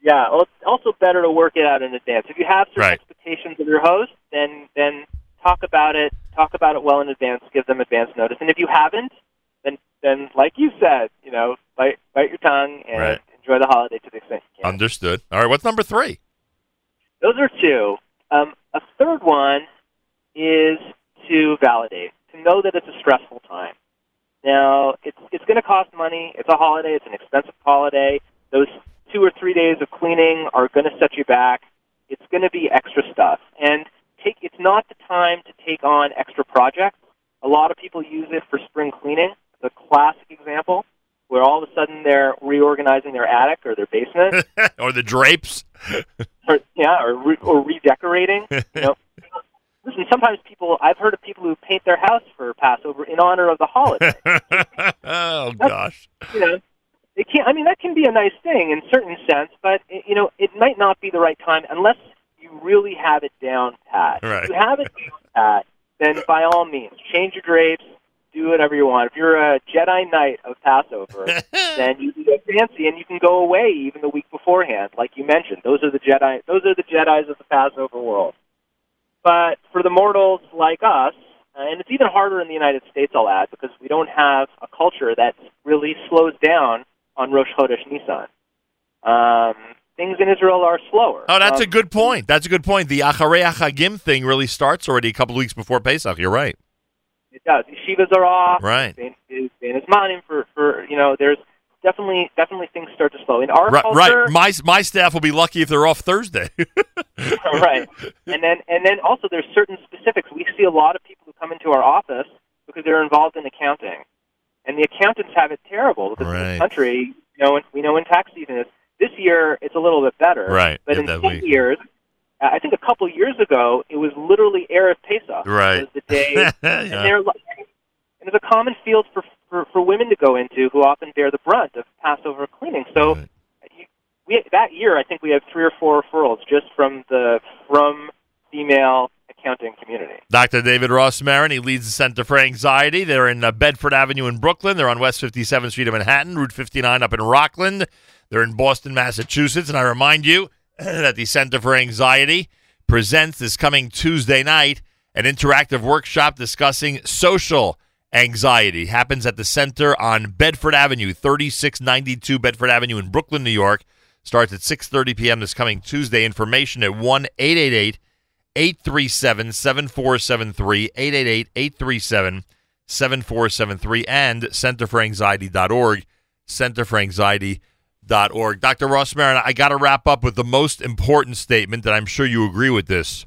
Yeah, well, it's also better to work it out in advance. If you have certain Right. expectations of your host, then then talk about it. Talk about it well in advance. Give them advance notice. And if you haven't, then then like you said, you know, bite bite your tongue and Right. enjoy the holiday to the extent you can. Understood. All right, what's number three? Those are two. Um, a third one is to validate, to know that it's a stressful time. Now, it's it's going to cost money. It's a holiday. It's an expensive holiday. Those two or three days of cleaning are going to set you back. It's going to be extra stuff, and take. It's not the time to take on extra projects. A lot of people use it for spring cleaning. The classic example where all of a sudden they're reorganizing their attic or their basement, or the drapes. or, yeah, or re- or redecorating. You know, listen. Sometimes people I've heard of people who paint their house for Passover in honor of the holiday. oh gosh. you know, it can't. I mean, that can be a nice thing in certain sense, but it, you know, it might not be the right time unless you really have it down pat. Right. If you have it down pat, then by all means, change your drapes, do whatever you want. If you're a Jedi Knight of Passover, then you can go fancy and you can go away even the week beforehand, like you mentioned. Those are the Jedi. Those are the Jedi's of the Passover world. But for the mortals like us, uh, and it's even harder in the United States, I'll add, because we don't have a culture that really slows down on Rosh Chodesh Nisan. Um, things in Israel are slower. Oh, that's Um, a good point. That's a good point. The Acharei Achagim thing really starts already a couple of weeks before Pesach. You're right. It does. Yeshivas are off. Right. Bein is manim for for you know. There's definitely definitely things start to slow in our Right, culture. right. My my staff will be lucky if they're off Thursday. right. And then and then also there's certain specifics. We see a lot of people who come into our office because they're involved in accounting, and the accountants have it terrible because in this country, you know, we know when tax season is. This year, it's a little bit better. Right, But yeah, in week. years, I think a couple years ago, it was literally erev Pesach. Right. Was the day, Yeah. and they're like, and it's a common field for, for for women to go into who often bear the brunt of Passover cleaning. So you, we that year, I think we have three or four referrals just from the from female accounting community. Dr. David Rosmarin, he leads the Center for Anxiety. They're in uh, Bedford Avenue in Brooklyn. They're on West 57th Street in Manhattan, Route 59 up in Rockland. They're in Boston, Massachusetts. And I remind you that the Center for Anxiety presents this coming Tuesday night an interactive workshop discussing social anxiety. Happens at the center on Bedford Avenue, 3692 Bedford Avenue in Brooklyn, New York. Starts at 6:30 p.m. this coming Tuesday. Information at 1 888 837 7473 888 837 7473 and centerforanxiety.org centerforanxiety.org Dr. Rosmarin I got to wrap up with the most important statement that I'm sure you agree with this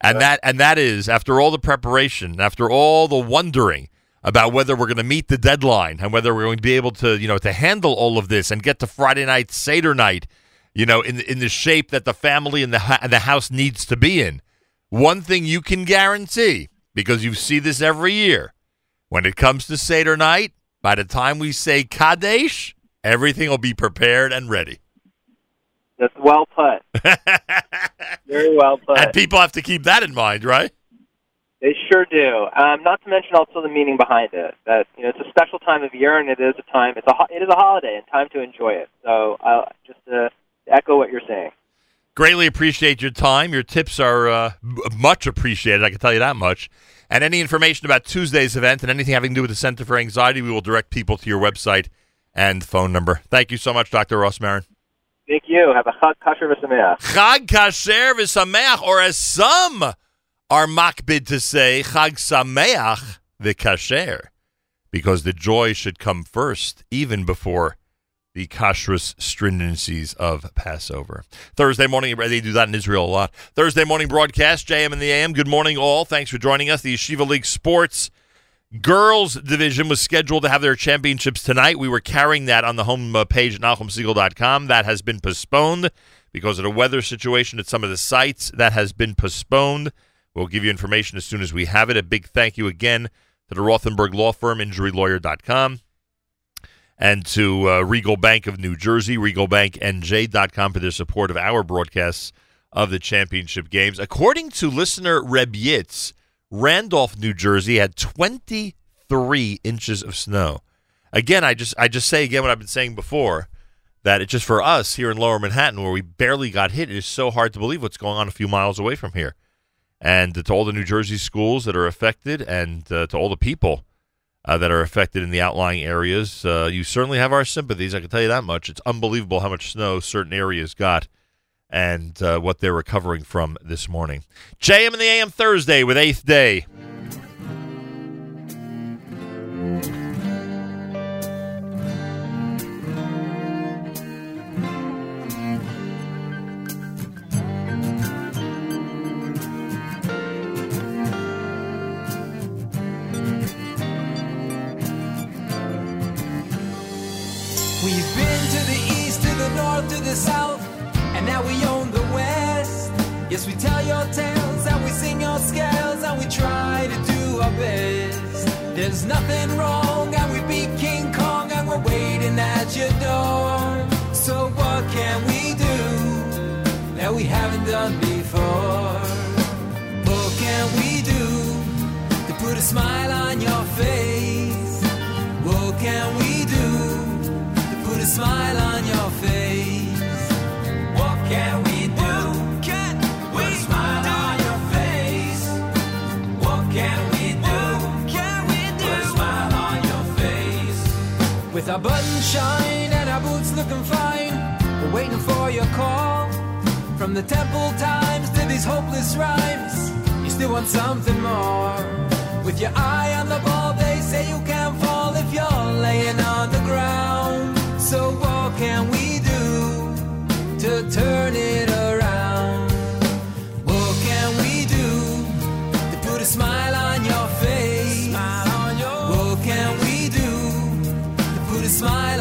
and that and that is after all the preparation after all the wondering about whether we're going to meet the deadline and whether we're going to be able to you know to handle all of this and get to Friday night Seder night you know in in the shape that the family and the ha- the house needs to be in one thing you can guarantee, because you see this every year, when it comes to Seder night, by the time we say Kadesh, everything will be prepared and ready. That's well put. Very well put. And people have to keep that in mind, right? They sure do. Um, not to mention also the meaning behind it. That you know, it's a special time of year, and it is a time. It's a ho- it is a holiday and time to enjoy it. So, uh, just to echo what you're saying. Greatly appreciate your time. Your tips are uh, much appreciated. I can tell you that much. And any information about Tuesday's event and anything having to do with the Center for Anxiety, we will direct people to your website and phone number. Thank you so much, Dr. Rosmarin. Thank you. Have a chag kasher v'sameach. Chag Kasher v'Sameach, or as some are makbid to say, Chag Sameach v'Kasher, because the joy should come first, even before the kashrus stringencies of Passover. Thursday morning, they do that in Israel a lot. Thursday morning broadcast, JM and the AM. Good morning, all. Thanks for joining us. The Yeshiva League Sports girls division was scheduled to have their championships tonight. We were carrying that on the home uh, page at NachumSegal.com. That has been postponed because of the weather situation at some of the sites. That has been postponed. We'll give you information as soon as we have it. A big thank you again to the Rothenberg Law Firm, InjuryLawyer.com, and to uh, Regal Bank of New Jersey, RegalBankNJ.com for their support of our broadcasts of the championship games. According to listener Reb Yitz, Randolph, New Jersey had 23 inches of snow. Again, I just I just say again what I've been saying before that it's just for us here in Lower Manhattan where we barely got hit. It is so hard to believe what's going on a few miles away from here. And to all the New Jersey schools that are affected, and uh, to all the people uh, that are affected in the outlying areas, uh, you certainly have our sympathies. I can tell you that much. It's unbelievable how much snow certain areas got and uh, what they're recovering from this morning. JM and the AM Thursday with Eighth Day. We've been to the east, to the north, to the south and now we own the west. Yes, we tell your tales and we sing your scales and we try to do our best. There's nothing wrong, and we beat King Kong and we're waiting at your door. So what can we do that we haven't done before? What can we do to put a smile on Our buttons shine and our boots looking fine, we're waiting for your call. From the temple times to these hopeless rhymes, you still want something more. With your eye on the ball, they say you can't fall if you're laying on the ground. So what can we do to turn it around? What can we do to put a smile smile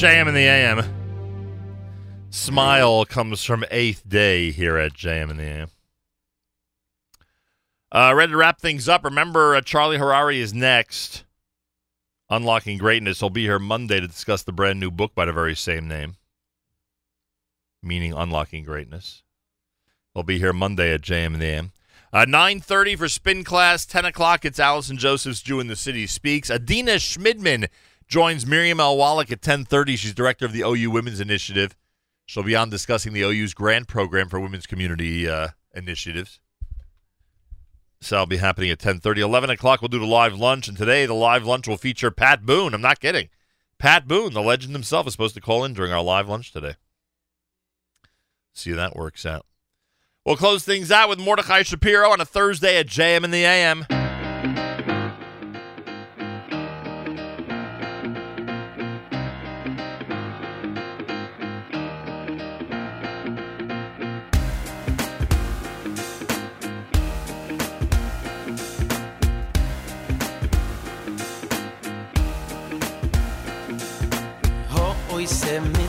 JM in the AM. Smile comes from Eighth Day here at JM in the AM. Uh, ready to wrap things up. Remember, uh, Charlie Harary is next. Unlocking Greatness. He'll be here Monday to discuss the brand new book by the very same name, meaning Unlocking Greatness. He'll be here Monday at JM in the AM. Uh, 9.30 for spin class, 10 o'clock, it's Allison Joseph's Jew in the City Speaks. Adina Shmidman joins Miriam. Wallach at 10.30. She's director of the OU Women's Initiative. She'll be on discussing the OU's grant program for women's community uh, initiatives. So that'll be happening at 10.30. 11 o'clock, we'll do the live lunch. And today, the live lunch will feature Pat Boone. I'm not kidding. Pat Boone, the legend himself, is supposed to call in during our live lunch today. See how that works out. We'll close things out with Mordechai Shapiro on a Thursday at JM in the AM.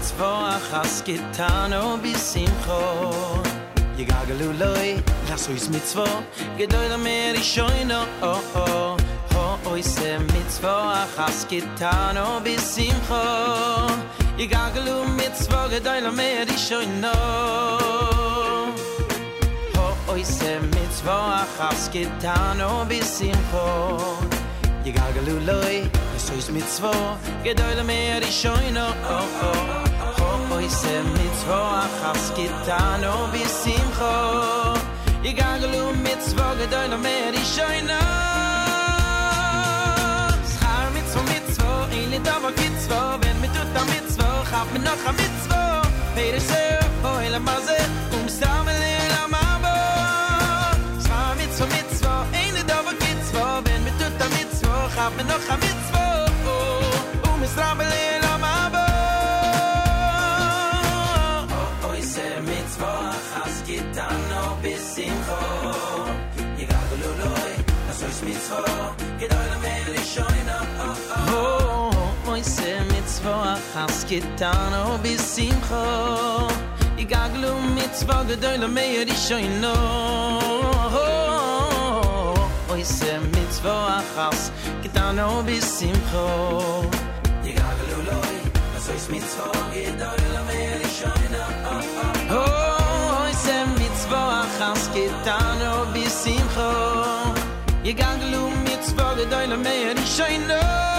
it's has getan o bi simcho. Ye gagalu loy das is mit zwo gedoyr mer ich scho no o o ho oi se mit has getan o bi simcho. Ye gagalu mit zwo gedoyr mer ich scho no. Ho oi se mit has getan o bi simcho. Ye gagalu loy Du bist mit zwei, gedeile mir die Scheune oh, oh. oise mit zwo achas gitan o bisim kho i gaglu mit zwo gedoy no mer i schar mit zwo mit zwo in dava git zwo wenn mit tut mit zwo hab noch a mit zwo peire se o ele maze um stamel la a mabo. Schar mit zwo mit zwo in dava git zwo wenn mit tut mit zwo hab noch a mit zwo oh, um stamel in Yigagululoi, das ist mitzwo, gedoy la meli shoina. Oh, oh, oh, is er mitzwo, has gitan no bisimcho. Yigaglu mitzvo gedoy la meir ishoino Oy se mitzvo achas Gitano bisimcho Yigaglu loy Asoy mitzvo gedoy ganz getan ob bis im kho ihr gang lu mit zwoge deine mehr ich scheine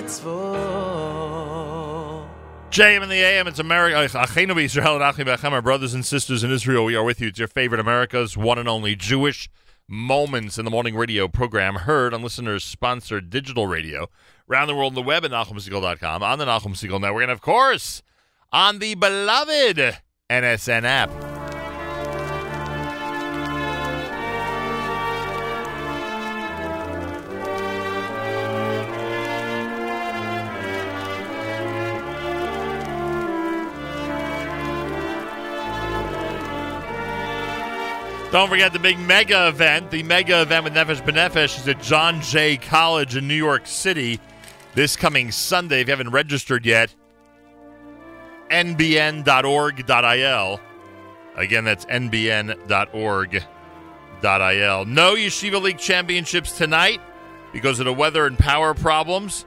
zwo. JM in the AM, it's America. Achenu Israel and Achim brothers and sisters in Israel. We are with you. It's your favorite America's one and only Jewish Moments in the Morning radio program, heard on listeners sponsored digital radio around the world on the web at NachumSegal.com, on the Nachum Segal Network, and of course, on the beloved NSN app. Don't forget the big mega event. The mega event with Nefesh B'Nefesh is at John Jay College in New York City this coming Sunday. If you haven't registered yet, nbn.org.il. Again, that's nbn.org.il. No Yeshiva League championships tonight because of the weather and power problems.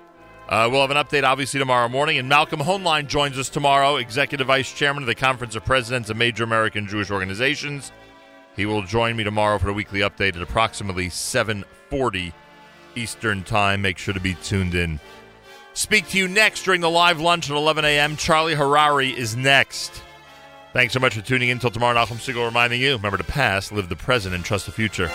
Uh, we'll have an update, obviously, tomorrow morning. And Malcolm Hoenlein joins us tomorrow, Executive Vice Chairman of the Conference of Presidents of Major American Jewish Organizations. He will join me tomorrow for a weekly update at approximately 7:40 Eastern Time. Make sure to be tuned in. Speak to you next during the live lunch at 11 a.m. Charlie Harary is next. Thanks so much for tuning in. Until tomorrow, Nachum Segal reminding you: remember to pass, live the present, and trust the future.